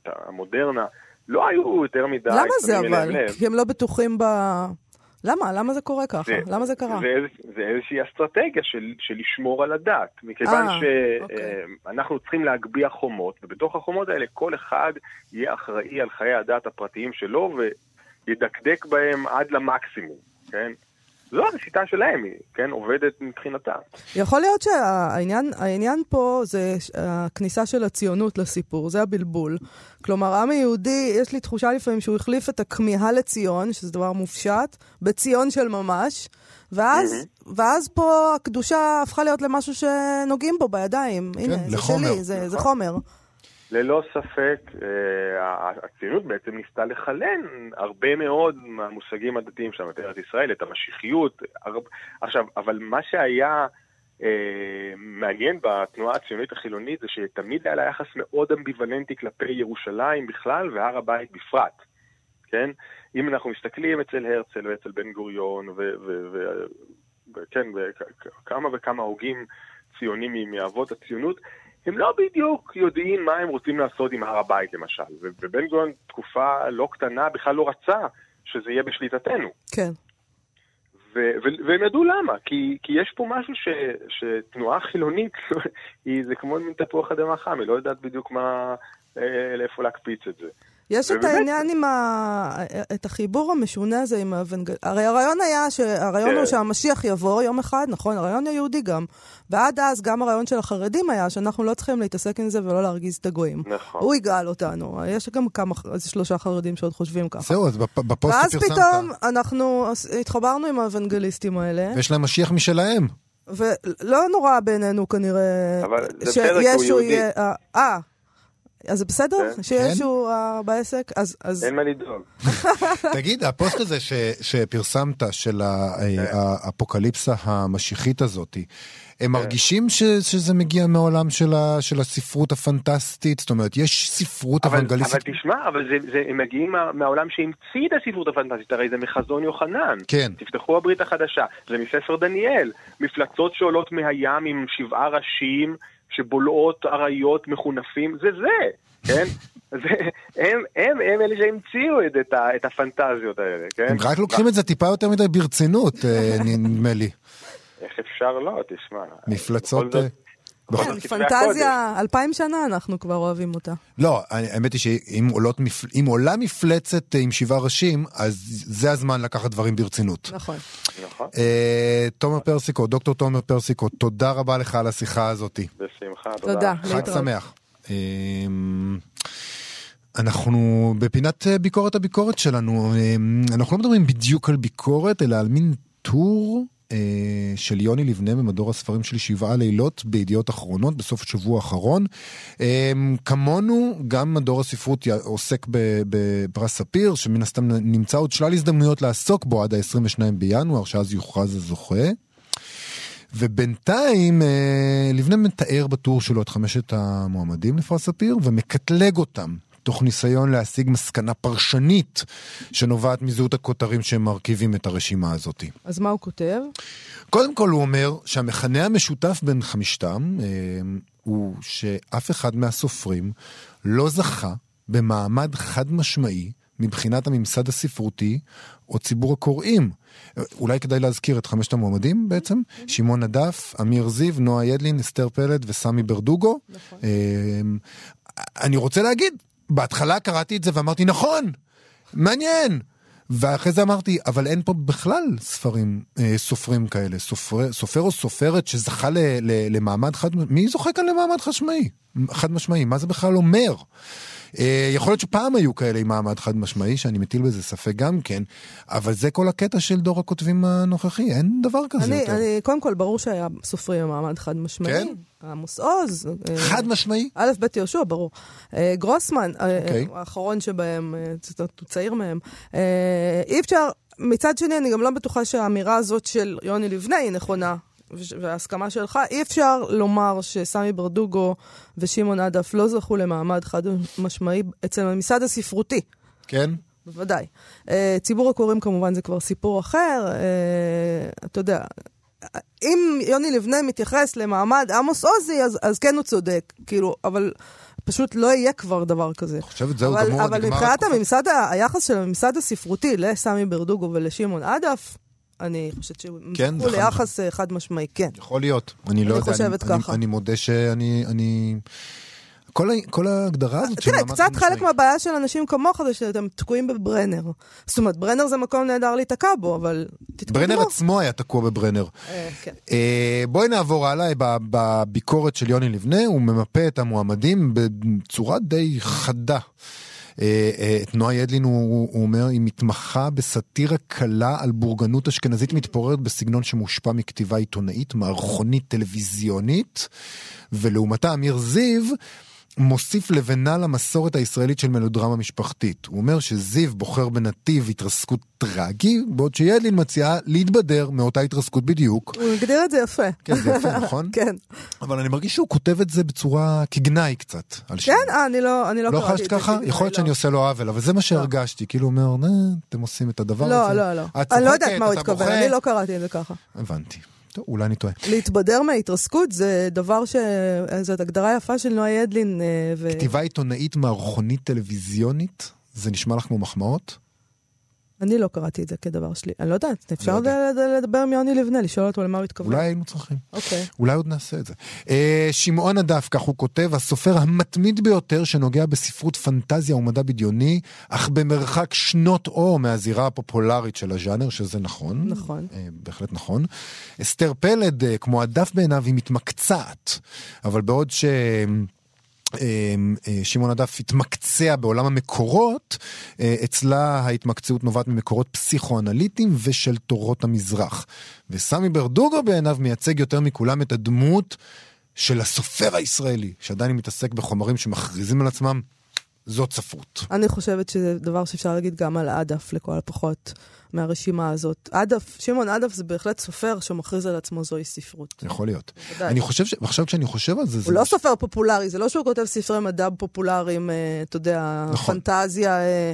המודרנה, לא היו יותר מדי... למה זה אבל? כי הם לא בטוחים ב... למה? למה זה קורה ככה? זה- למה זה קרה? זה, איז- זה איזושהי אסטרטגיה של, של לשמור על הדת, מכיוון אה, אוקיי. שאנחנו צריכים להגביה חומות, ובתוך החומות האלה כל אחד יהיה אחראי על חיי הדת הפרטיים שלו וידקדק בהם עד למקסימום, כן? זו השיטה שלהם, היא, כן, עובדת מבחינתם. יכול להיות שהעניין העניין פה זה הכניסה של הציונות לסיפור, זה הבלבול. כלומר, העם היהודי, יש לי תחושה לפעמים שהוא החליף את הכמיהה לציון, שזה דבר מופשט, בציון של ממש, ואז, ואז פה הקדושה הפכה להיות למשהו שנוגעים בו בידיים. הנה, זה לחומר. שלי, זה, זה חומר. ללא ספק, אה, הציונות בעצם ניסתה לחלן הרבה מאוד מהמושגים הדתיים שלנו, את ארץ ישראל, את המשיחיות. עכשיו, אבל מה שהיה אה, מעניין בתנועה הציונית החילונית זה שתמיד היה לה יחס מאוד אמביוולנטי כלפי ירושלים בכלל והר הבית בפרט. כן? אם אנחנו מסתכלים אצל הרצל ואצל בן גוריון, וכן, וכמה וכמה הוגים ציונים מאבות הציונות, הם לא בדיוק יודעים מה הם רוצים לעשות עם הר הבית למשל. ובן גוריון תקופה לא קטנה בכלל לא רצה שזה יהיה בשליטתנו. כן. והם ידעו למה, כי, כי יש פה משהו ש, שתנועה חילונית, היא, זה כמו מין תפוח אדמה חם, היא לא יודעת בדיוק מה, אה, לאיפה להקפיץ את זה. יש את ובאמת- העניין עם ה... את החיבור המשונה הזה עם האבנגל... הרי הרעיון היה, ש... הרעיון כן. הוא שהמשיח יבוא יום אחד, נכון? הרעיון היהודי גם. ועד אז גם הרעיון של החרדים היה שאנחנו לא צריכים להתעסק עם זה ולא להרגיז את הגויים. נכון. הוא יגאל אותנו. יש גם כמה, איזה שלושה חרדים שעוד חושבים ככה. זהו, אז בפ- בפוסט ואז שפרסמת, פתאום אנחנו התחברנו עם האוונגליסטים האלה, ויש להם משיח משלהם. ולא נורא בעינינו כנראה אבל זה בסדר, כי הוא יהודי. אה, אה, אז זה בסדר? כן. שישו אה, בעסק? אז... אז- אין מה לדאוג. תגיד, הפוסט הזה ש, שפרסמת, של האפוקליפסה המשיחית הזאת, הם מרגישים ש, שזה מגיע מהעולם של, ה, של הספרות הפנטסטית? זאת אומרת, יש ספרות אבל, אוונגליסטית? אבל תשמע, אבל זה, זה, הם מגיעים מה, מהעולם שהמציא את הספרות הפנטסטית, הרי זה מחזון יוחנן. כן. תפתחו הברית החדשה, זה מספר דניאל. מפלצות שעולות מהים עם שבעה ראשים שבולעות אריות מחונפים, זה זה, כן? זה, הם, הם, הם אלה שהמציאו את, את, הפנטזיות האלה, כן? הם רק לוקחים את זה טיפה יותר מדי ברצינות, אה, נדמה לי. איך אפשר לא, תשמע. מפלצות... זאת- כן, זאת כתבי פנטזיה, אלפיים שנה אנחנו כבר אוהבים אותה. לא, האמת היא שאם עולות עולה מפלצת אה, עם שבעה ראשים, אז זה הזמן לקחת דברים ברצינות. נכון. נכון, אה, תומר פרסיקו, דוקטור תומר פרסיקו, תודה רבה לך על השיחה הזאתי. בשמחה, תודה. תודה. חג. שמח. אה, אנחנו בפינת אה, ביקורת הביקורת שלנו, אה, אנחנו לא מדברים בדיוק על ביקורת, אלא על מין טור של יוני לבנה במדור הספרים של שבעה לילות בידיעות אחרונות בסוף השבוע האחרון. אה, כמונו, גם מדור הספרות עוסק בפרס ספיר, שמן הסתם נמצא עוד שלל הזדמנויות לעסוק בו עד ה-22 בינואר, שאז יוכרז הזוכה. ובינתיים אה, לבנה מתאר בטור שלו את חמשת המועמדים לפרס ספיר ומקטלג אותם. תוך ניסיון להשיג מסקנה פרשנית שנובעת מזהות הכותרים שמרכיבים את הרשימה הזאת. אז מה הוא כותב? קודם כל הוא אומר שהמכנה המשותף בין חמישתם אה, הוא שאף אחד מהסופרים לא זכה במעמד חד משמעי מבחינת הממסד הספרותי או ציבור הקוראים. אולי כדאי להזכיר את חמשת המועמדים בעצם, שמעון נדף, אמיר זיו, נועה ידלין, אסתר פלד וסמי ברדוגו. אה, אני רוצה להגיד, בהתחלה קראתי את זה ואמרתי נכון, מעניין. ואחרי זה אמרתי, אבל אין פה בכלל ספרים, אה, סופרים כאלה, סופר, סופר או סופרת שזכה ל, ל, למעמד חד, מי זוכה כאן למעמד חד משמעי? חד משמעי, מה זה בכלל אומר? אה, יכול להיות שפעם היו כאלה עם מעמד חד משמעי, שאני מטיל בזה ספק גם כן, אבל זה כל הקטע של דור הכותבים הנוכחי, אין דבר כזה אני, יותר. אני, קודם כל, ברור שהיה סופרים במעמד חד משמעי. כן? עמוס עוז. אה, חד משמעי? א', ב' יהושע, ברור. אה, גרוסמן, אה, אוקיי. האחרון שבהם, אה, הוא צעיר מהם. אה, אי אפשר, מצד שני, אני גם לא בטוחה שהאמירה הזאת של יוני לבנה היא נכונה. וההסכמה שלך, אי אפשר לומר שסמי ברדוגו ושמעון עדף לא זכו למעמד חד משמעי אצל הממסד הספרותי. כן? בוודאי. Uh, ציבור הקוראים כמובן זה כבר סיפור אחר. Uh, אתה יודע, אם יוני לבנה מתייחס למעמד עמוס עוזי, אז, אז כן הוא צודק, כאילו, אבל פשוט לא יהיה כבר דבר כזה. חושבת זהו אבל, גמור, אבל נגמר מבחינת התקופה. הממסד, היחס של הממסד הספרותי לסמי ברדוגו ולשמעון עדף, אני חושבת שהם כן, זכו ליחס אה, חד משמעי, כן. יכול להיות, אני לא אני יודע, חושבת אני, ככה. אני, אני מודה שאני, אני... כל, כל ההגדרה הזאת של תראה, קצת. חלק מהבעיה של אנשים כמוך זה שאתם תקועים בברנר. זאת אומרת, ברנר זה מקום נהדר להיתקע בו, אבל תתקדמו. ברנר עצמו היה תקוע בברנר. אה, כן. אה, בואי נעבור הלאה בביקורת של יוני לבנה, הוא ממפה את המועמדים בצורה די חדה. אה, אה, את נועה ידלין הוא, הוא אומר, היא מתמחה בסאטירה קלה על בורגנות אשכנזית מתפוררת בסגנון שמושפע מכתיבה עיתונאית, מערכונית טלוויזיונית, ולעומתה אמיר זיו מוסיף לבנה למסורת הישראלית של מלודרמה משפחתית. הוא אומר שזיו בוחר בנתיב התרסקות טרגי, בעוד שידלין מציעה להתבדר מאותה התרסקות בדיוק. הוא הגדיר את זה יפה. כן, זה יפה, נכון? כן. אבל אני מרגיש שהוא כותב את זה בצורה כגנאי קצת. כן? אה, אני לא לא לא קראתי את חשת זה. ככה? כגנאי, יכול להיות לא. שאני עושה לו עוול, אבל זה מה שהרגשתי. כאילו הוא אומר, "אה, אתם עושים את הדבר לא, הזה. לא, לא. את אני לא יודעת מה הוא התכוון, בוכה." אני לא קראתי את זה ככה. הבנתי. טוב, אולי אני טועה. להתבדר מההתרסקות זה דבר ש... זאת הגדרה יפה של נועה ידלין. אה, ו... כתיבה עיתונאית מערכונית טלוויזיונית, זה נשמע לך כמו מחמאות? אני לא קראתי את זה כדבר שלי. אני לא יודעת, אפשר לא לדבר עם יוני לבנה, לשאול אותו למה הוא התכוון. אולי היינו צריכים. אוקיי. אולי עוד נעשה את זה. אה, שמעון הדף, כך הוא כותב, הסופר המתמיד ביותר שנוגע בספרות פנטזיה ומדע בדיוני, אך במרחק שנות אור מהזירה הפופולרית של הז'אנר, שזה נכון. נכון. אה, בהחלט נכון. אסתר פלד, אה, כמו הדף בעיניו, היא מתמקצעת, אבל בעוד ש... אה, אה, שמעון הדף התמקצע בעולם המקורות, אה, אצלה ההתמקצעות נובעת ממקורות פסיכואנליטיים ושל תורות המזרח. וסמי ברדוגו בעיניו מייצג יותר מכולם את הדמות של הסופר הישראלי, שעדיין מתעסק בחומרים שמכריזים על עצמם, זאת ספרות. אני חושבת שזה דבר שאפשר להגיד גם על עדף, לכל הפחות, מהרשימה הזאת. עדף, שמעון עדף זה בהחלט סופר שמכריז על עצמו זוהי ספרות. יכול להיות. בוודאי. אני חושב ש... ועכשיו כשאני חושב על זה, זה... הוא לא סופר פופולרי, זה לא שהוא כותב ספרי מדע פופולריים, אה, אתה יודע, נכון. פנטזיה, אה,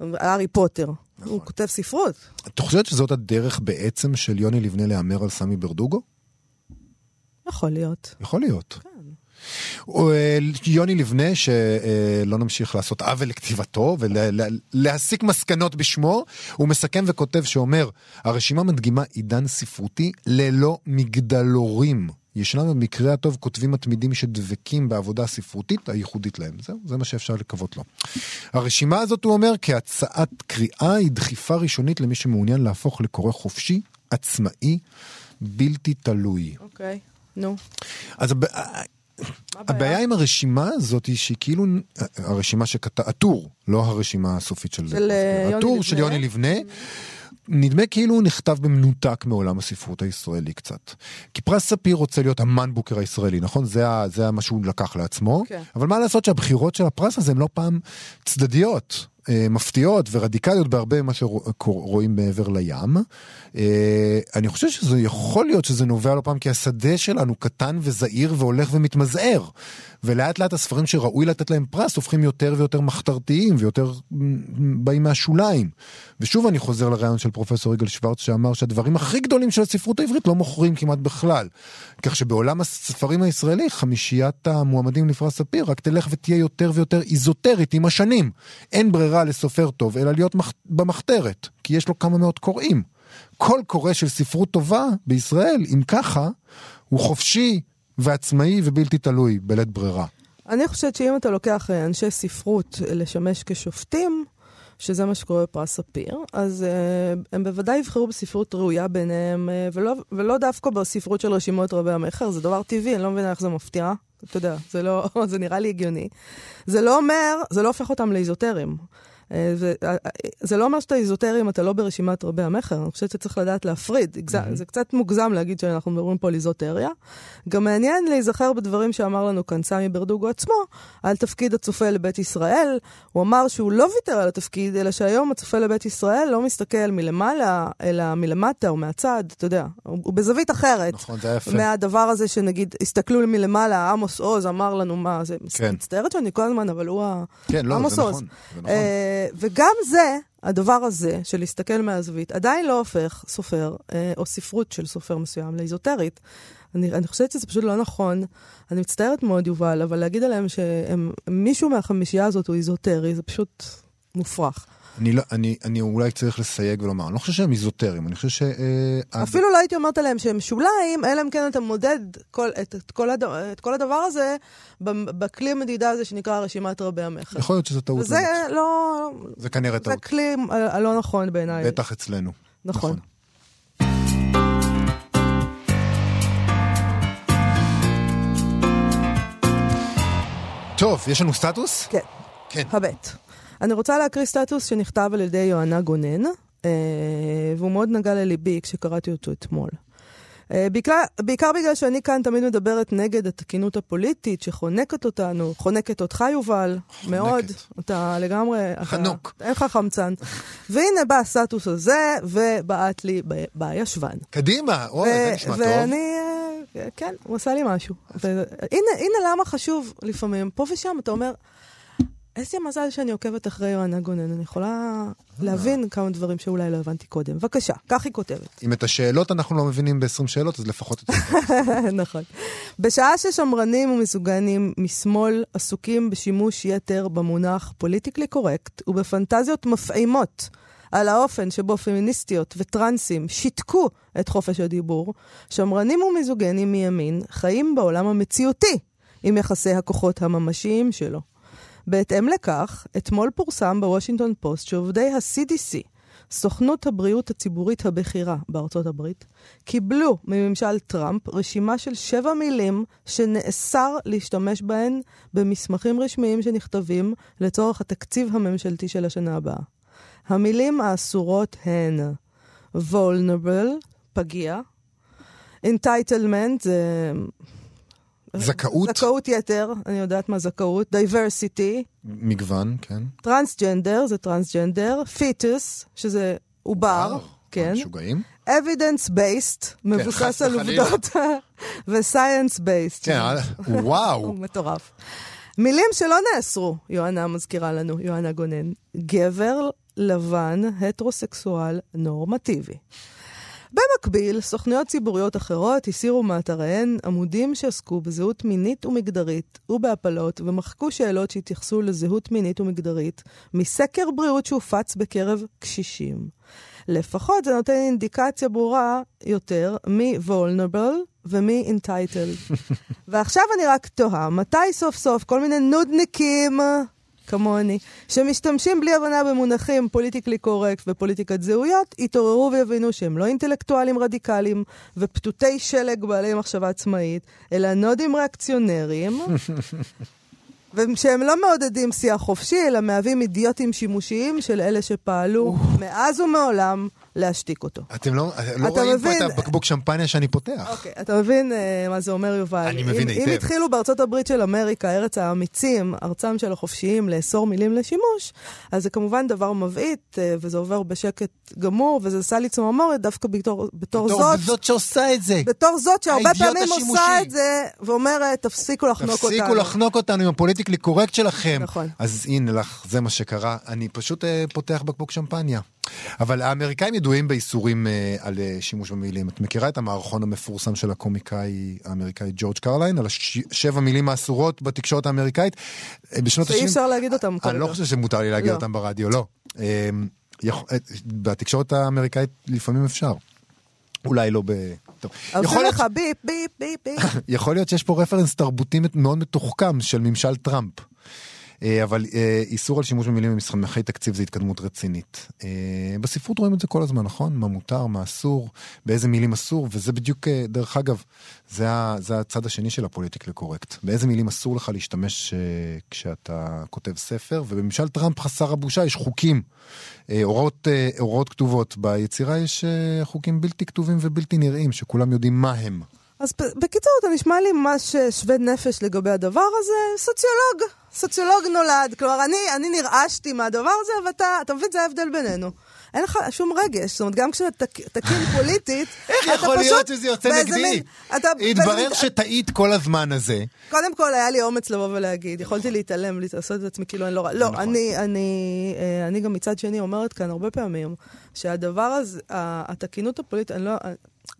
הארי פוטר. הוא כותב ספרות. את חושבת שזאת הדרך בעצם של יוני לבנה להמר על סמי ברדוגו? יכול להיות. יכול להיות. כן. אה, יוני לבנה, שלא נמשיך לעשות עוול לכתיבתו ולהסיק מסקנות בשמו, הוא מסכם וכותב שאומר, הרשימה מדגימה עידן ספרותי ללא מגדלורים. ישנם במקרה הטוב כותבים מתמידים שדבקים בעבודה הספרותית הייחודית להם. זהו, זה מה שאפשר לקוות לו. הרשימה הזאת, הוא אומר, כהצעת קריאה היא דחיפה ראשונית למי שמעוניין להפוך לקורא חופשי, עצמאי, בלתי תלוי. אוקיי, נו. אז הב- הבעיה עם הרשימה הזאת היא שהיא כאילו, הרשימה שכתב, הטור, לא הרשימה הסופית של... של, אה, הטור. של יוני לבנה. נדמה כאילו הוא נכתב במנותק מעולם הספרות הישראלי קצת. כי פרס ספיר רוצה להיות המאנבוקר הישראלי, נכון? זה, זה מה שהוא לקח לעצמו. כן. אבל מה לעשות שהבחירות של הפרס הזה הן לא פעם צדדיות, אה, מפתיעות ורדיקליות בהרבה ממה שרואים מעבר לים. אה, אני חושב שזה יכול להיות שזה נובע לא פעם כי השדה שלנו קטן וזעיר והולך ומתמזער. ולאט לאט הספרים שראוי לתת להם פרס הופכים יותר ויותר מחתרתיים ויותר באים מהשוליים. ושוב אני חוזר לרעיון של פרופסור יגאל שוורץ שאמר שהדברים הכי גדולים של הספרות העברית לא מוכרים כמעט בכלל. כך שבעולם הספרים הישראלי חמישיית המועמדים לפרס ספיר רק תלך ותהיה יותר ויותר איזוטרית עם השנים. אין ברירה לסופר טוב אלא להיות מח... במחתרת, כי יש לו כמה מאות קוראים. כל קורא של ספרות טובה בישראל, אם ככה, הוא חופשי ועצמאי ובלתי תלוי בלית ברירה. אני חושבת שאם אתה לוקח אה, אנשי ספרות אה, לשמש כשופטים, שזה מה שקורה בפרס ספיר, אז uh, הם בוודאי יבחרו בספרות ראויה ביניהם, uh, ולא, ולא דווקא בספרות של רשימות רבי המכר, זה דבר טבעי, אני לא מבינה איך זה מפתיע. אתה יודע, זה, לא, זה נראה לי הגיוני. זה לא אומר, זה לא הופך אותם לאיזוטרים. אה, אה, אה, זה לא אומר שאתה איזוטרי אם אתה לא ברשימת רבי המכר, אני חושבת שצריך לדעת להפריד. זה קצת מוגזם להגיד שאנחנו מדברים פה על איזוטריה. גם מעניין להיזכר בדברים שאמר לנו כאן סמי ברדוגו עצמו, על תפקיד הצופה לבית ישראל. הוא אמר שהוא לא ויתר על התפקיד, אלא שהיום הצופה לבית ישראל לא מסתכל מלמעלה, אלא מלמטה או מהצד, אתה יודע, הוא בזווית אחרת. נכון, זה יפה. מהדבר הזה שנגיד, הסתכלו מלמעלה, עמוס עוז אמר לנו מה, זה כן. מצטערת שאני כל הזמן, אבל הוא ה... כן, לא, עמוס זה עוז. נכון. אה, וגם זה, הדבר הזה של להסתכל מהזווית, עדיין לא הופך סופר, אה, או ספרות של סופר מסוים לאיזוטרית. אני, אני חושבת שזה פשוט לא נכון. אני מצטערת מאוד, יובל, אבל להגיד עליהם שמישהו מהחמישייה הזאת הוא איזוטרי, זה פשוט מופרך. אני, לא, אני, אני אולי צריך לסייג ולומר, אני לא חושב שהם איזוטריים, אני חושב ש... אה, אפילו לא הייתי אומרת עליהם שהם שוליים, אלא אם כן אתה מודד כל, את, את, כל הד, את כל הדבר הזה בכלי המדידה הזה שנקרא רשימת רבי המכר. יכול להיות שזה טעות. וזה לא... זה כנראה זה טעות. כלי ה- הלא נכון בעיניי. בטח אצלנו. נכון. טוב, יש לנו סטטוס? כן. כן. הבט. אני רוצה להקריא סטטוס שנכתב על ידי יוהנה גונן, אה, והוא מאוד נגע לליבי כשקראתי אותו אתמול. אה, בעיקר, בעיקר בגלל שאני כאן תמיד מדברת נגד התקינות הפוליטית שחונקת אותנו, חונקת אותך יובל, מאוד. אתה לגמרי... אתה- חנוק. אין לך חמצן. והנה בא הסטטוס הזה, ובעט לי בישבן. קדימה, אוי, זה נשמע טוב. ואני, אה, כן, הוא עשה לי משהו. ו- הנה, הנה למה חשוב לפעמים, פה ושם אתה אומר, איזה מזל שאני עוקבת אחרי יוהנה גונן, אני יכולה להבין כמה דברים שאולי לא הבנתי קודם. בבקשה, כך היא כותבת. אם את השאלות אנחנו לא מבינים ב-20 שאלות, אז לפחות את זה. נכון. בשעה ששמרנים ומסוגנים משמאל עסוקים בשימוש יתר במונח פוליטיקלי קורקט ובפנטזיות מפעימות על האופן שבו פמיניסטיות וטרנסים שיתקו את חופש הדיבור, שמרנים ומיזוגנים מימין חיים בעולם המציאותי עם יחסי הכוחות הממשיים שלו. בהתאם לכך, אתמול פורסם בוושינגטון פוסט שעובדי ה-CDC, סוכנות הבריאות הציבורית הבכירה בארצות הברית, קיבלו מממשל טראמפ רשימה של שבע מילים שנאסר להשתמש בהן במסמכים רשמיים שנכתבים לצורך התקציב הממשלתי של השנה הבאה. המילים האסורות הן vulnerable, פגיע, entitlement, זה... זכאות, זכאות יתר, אני יודעת מה זכאות, diversity, מגוון, כן. טרנסג'נדר, זה טרנסג'נדר, פיטוס, שזה עובר, כן, משוגעים. evidence based, מבוסס על. עובדות, ו-science based, כן, אה, וואו. הוא מטורף. מילים שלא נאסרו, יוהנה מזכירה לנו, יוהנה גונן. גבר לבן, הטרוסקסואל, נורמטיבי. במקביל, סוכנויות ציבוריות אחרות הסירו מאתריהן עמודים שעסקו בזהות מינית ומגדרית ובהפלות ומחקו שאלות שהתייחסו לזהות מינית ומגדרית מסקר בריאות שהופץ בקרב קשישים. לפחות זה נותן אינדיקציה ברורה יותר מי vulnerable ומי entitled. ועכשיו אני רק תוהה, מתי סוף סוף כל מיני נודניקים כמוני, שמשתמשים בלי הבנה במונחים פוליטיקלי קורקט ופוליטיקת זהויות, יתעוררו ויבינו שהם לא אינטלקטואלים רדיקליים ופתותי שלג בעלי מחשבה עצמאית, אלא נודים ריאקציונרים, ושהם לא מעודדים שיח חופשי, אלא מהווים אידיוטים שימושיים של אלה שפעלו מאז ומעולם להשתיק אותו. אתם לא לא אתה רואים פה מבין- את הבקבוק שמפניה שאני פותח. אוקיי, אתה מבין אה, מה זה אומר, יובל? אני מבין אם, היטב. אם התחילו בארצות הברית של אמריקה, ארץ האמיצים, ארצם של החופשיים, לאסור מילים לשימוש, אז זה כמובן דבר מבעית, אה, וזה עובר בשקט גמור, וזה עשה לי צמרמורת דווקא בתור, בתור בתור זאת. זאת שעושה את זה. בתור זאת שהרבה פעמים השימושי. עושה את זה, ואומרת, תפסיקו לחנוק אותנו. תפסיקו לחנוק אותנו עם הפוליטיקלי קורקט שלכם. נכון. אז הנה לך, זה מה שקרה. אני פשוט אה, פותח בקבוק שמפניה. אבל האמריקאים ידועים באיסורים אה, על אה, שימוש במילים. את מכירה את המערכון המפורסם של הקומיקאי האמריקאי ג'ורג' קרלין, על השבע מילים האסורות בתקשורת האמריקאית? אה, בשנות שאי ה-70... אפשר להגיד אותם אני לא. חושב שמותר לי להגיד לא. אותם ברדיו, לא. אה, יכ- אה, בתקשורת האמריקאית לפעמים אפשר. אולי לא ב... טוב. יכול להיות לך ביפ, ביפ, ביפ, ביפ. יכול להיות שיש פה רפרנס תרבותי מאוד מתוחכם של ממשל טראמפ. אה, אבל אה, איסור על שימוש במילים במסמכי תקציב זה התקדמות רצינית. אה, בספרות רואים את זה כל הזמן, נכון? מה מותר, מה אסור, באיזה מילים אסור, וזה בדיוק, דרך אגב, זה, זה הצד השני של הפוליטיקלי קורקט. באיזה מילים אסור לך להשתמש כשאתה כותב ספר, ובממשל טראמפ חסר הבושה יש חוקים, הוראות, הוראות כתובות. ביצירה יש חוקים בלתי כתובים ובלתי נראים, שכולם יודעים מה הם. אז בקיצור, אתה נשמע לי ממש אה, שווה נפש לגבי הדבר הזה, סוציולוג. סוציולוג נולד. כלומר, אני, אני נרעשתי מהדבר הזה, ואתה, אתה מבין, זה ההבדל בינינו. אין לך שום רגש. זאת אומרת, גם כשאתה תק- תקין פוליטית, איך יכול להיות שזה יוצא נגדי? התברר שטעית כל הזמן הזה. קודם כל, היה לי אומץ לבוא ולהגיד, יכולתי להתעלם, לעשות את עצמי כאילו אני לא רואה. לא, נכון. אני, אני, אה, אני גם מצד שני אומרת כאן הרבה פעמים, שהדבר הזה, התקינות הפוליטית, אני לא...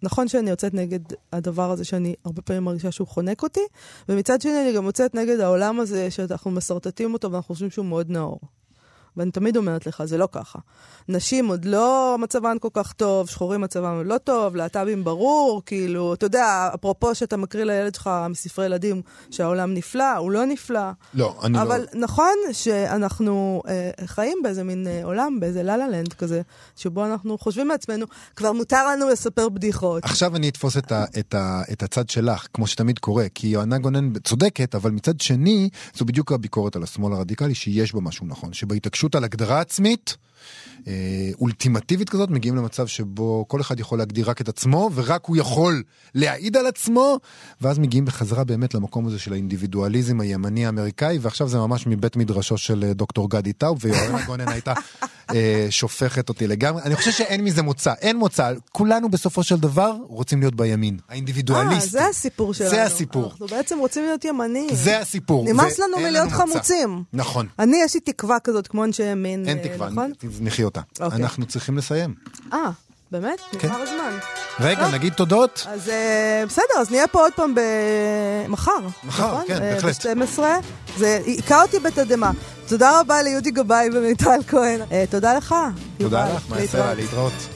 נכון שאני יוצאת נגד הדבר הזה שאני הרבה פעמים מרגישה שהוא חונק אותי, ומצד שני אני גם יוצאת נגד העולם הזה שאנחנו משרטטים אותו ואנחנו חושבים שהוא מאוד נאור. ואני תמיד אומרת לך, זה לא ככה. נשים עוד לא מצבן כל כך טוב, שחורים מצבם לא טוב, להט"בים ברור, כאילו, אתה יודע, אפרופו שאתה מקריא לילד שלך מספרי ילדים שהעולם נפלא, הוא לא נפלא. לא, אני אבל לא... נכון שאנחנו אה, חיים באיזה מין אה, עולם, באיזה לה-לה לנד כזה, שבו אנחנו חושבים לעצמנו, כבר מותר לנו לספר בדיחות. עכשיו אני אתפוס את, ה, את, ה, את הצד שלך, כמו שתמיד קורה, כי יוהנה גונן צודקת, אבל מצד שני, זו בדיוק הביקורת על השמאל הרדיקלי, שיש בה משהו נכון, שבהתעקשות על הגדרה עצמית, אולטימטיבית כזאת, מגיעים למצב שבו כל אחד יכול להגדיר רק את עצמו, ורק הוא יכול להעיד על עצמו, ואז מגיעים בחזרה באמת למקום הזה של האינדיבידואליזם הימני האמריקאי, ועכשיו זה ממש מבית מדרשו של אה, דוקטור גדי טאוב, ויוהנה גונן הייתה אה, שופכת אותי לגמרי. אני חושב שאין מזה מוצא, אין מוצא, כולנו בסופו של דבר רוצים להיות בימין, אה, האינדיבידואליסטי. זה הסיפור שלנו. זה הסיפור. אנחנו בעצם רוצים להיות ימנים. זה הסיפור. נמאס לנו מלהיות. חמוצים. נכון. אני, יש לי תקווה כזאת, כמו אנשי ימין, אין אה, תקווה, נכון? תזנחי אותה. אוקיי. אנחנו צריכים לסיים. אה, באמת? כן. נגמר הזמן. רגע, טוב. נגיד תודות. אז אה, בסדר, אז נהיה פה עוד פעם מחר. מחר, נכון? כן, אה, בהחלט. ב-12. זה היכה אותי בתדהמה. תודה רבה ליהודי גבאי ומיטל כהן. אה, תודה לך. תודה. לך, מה להתראות. להתראות.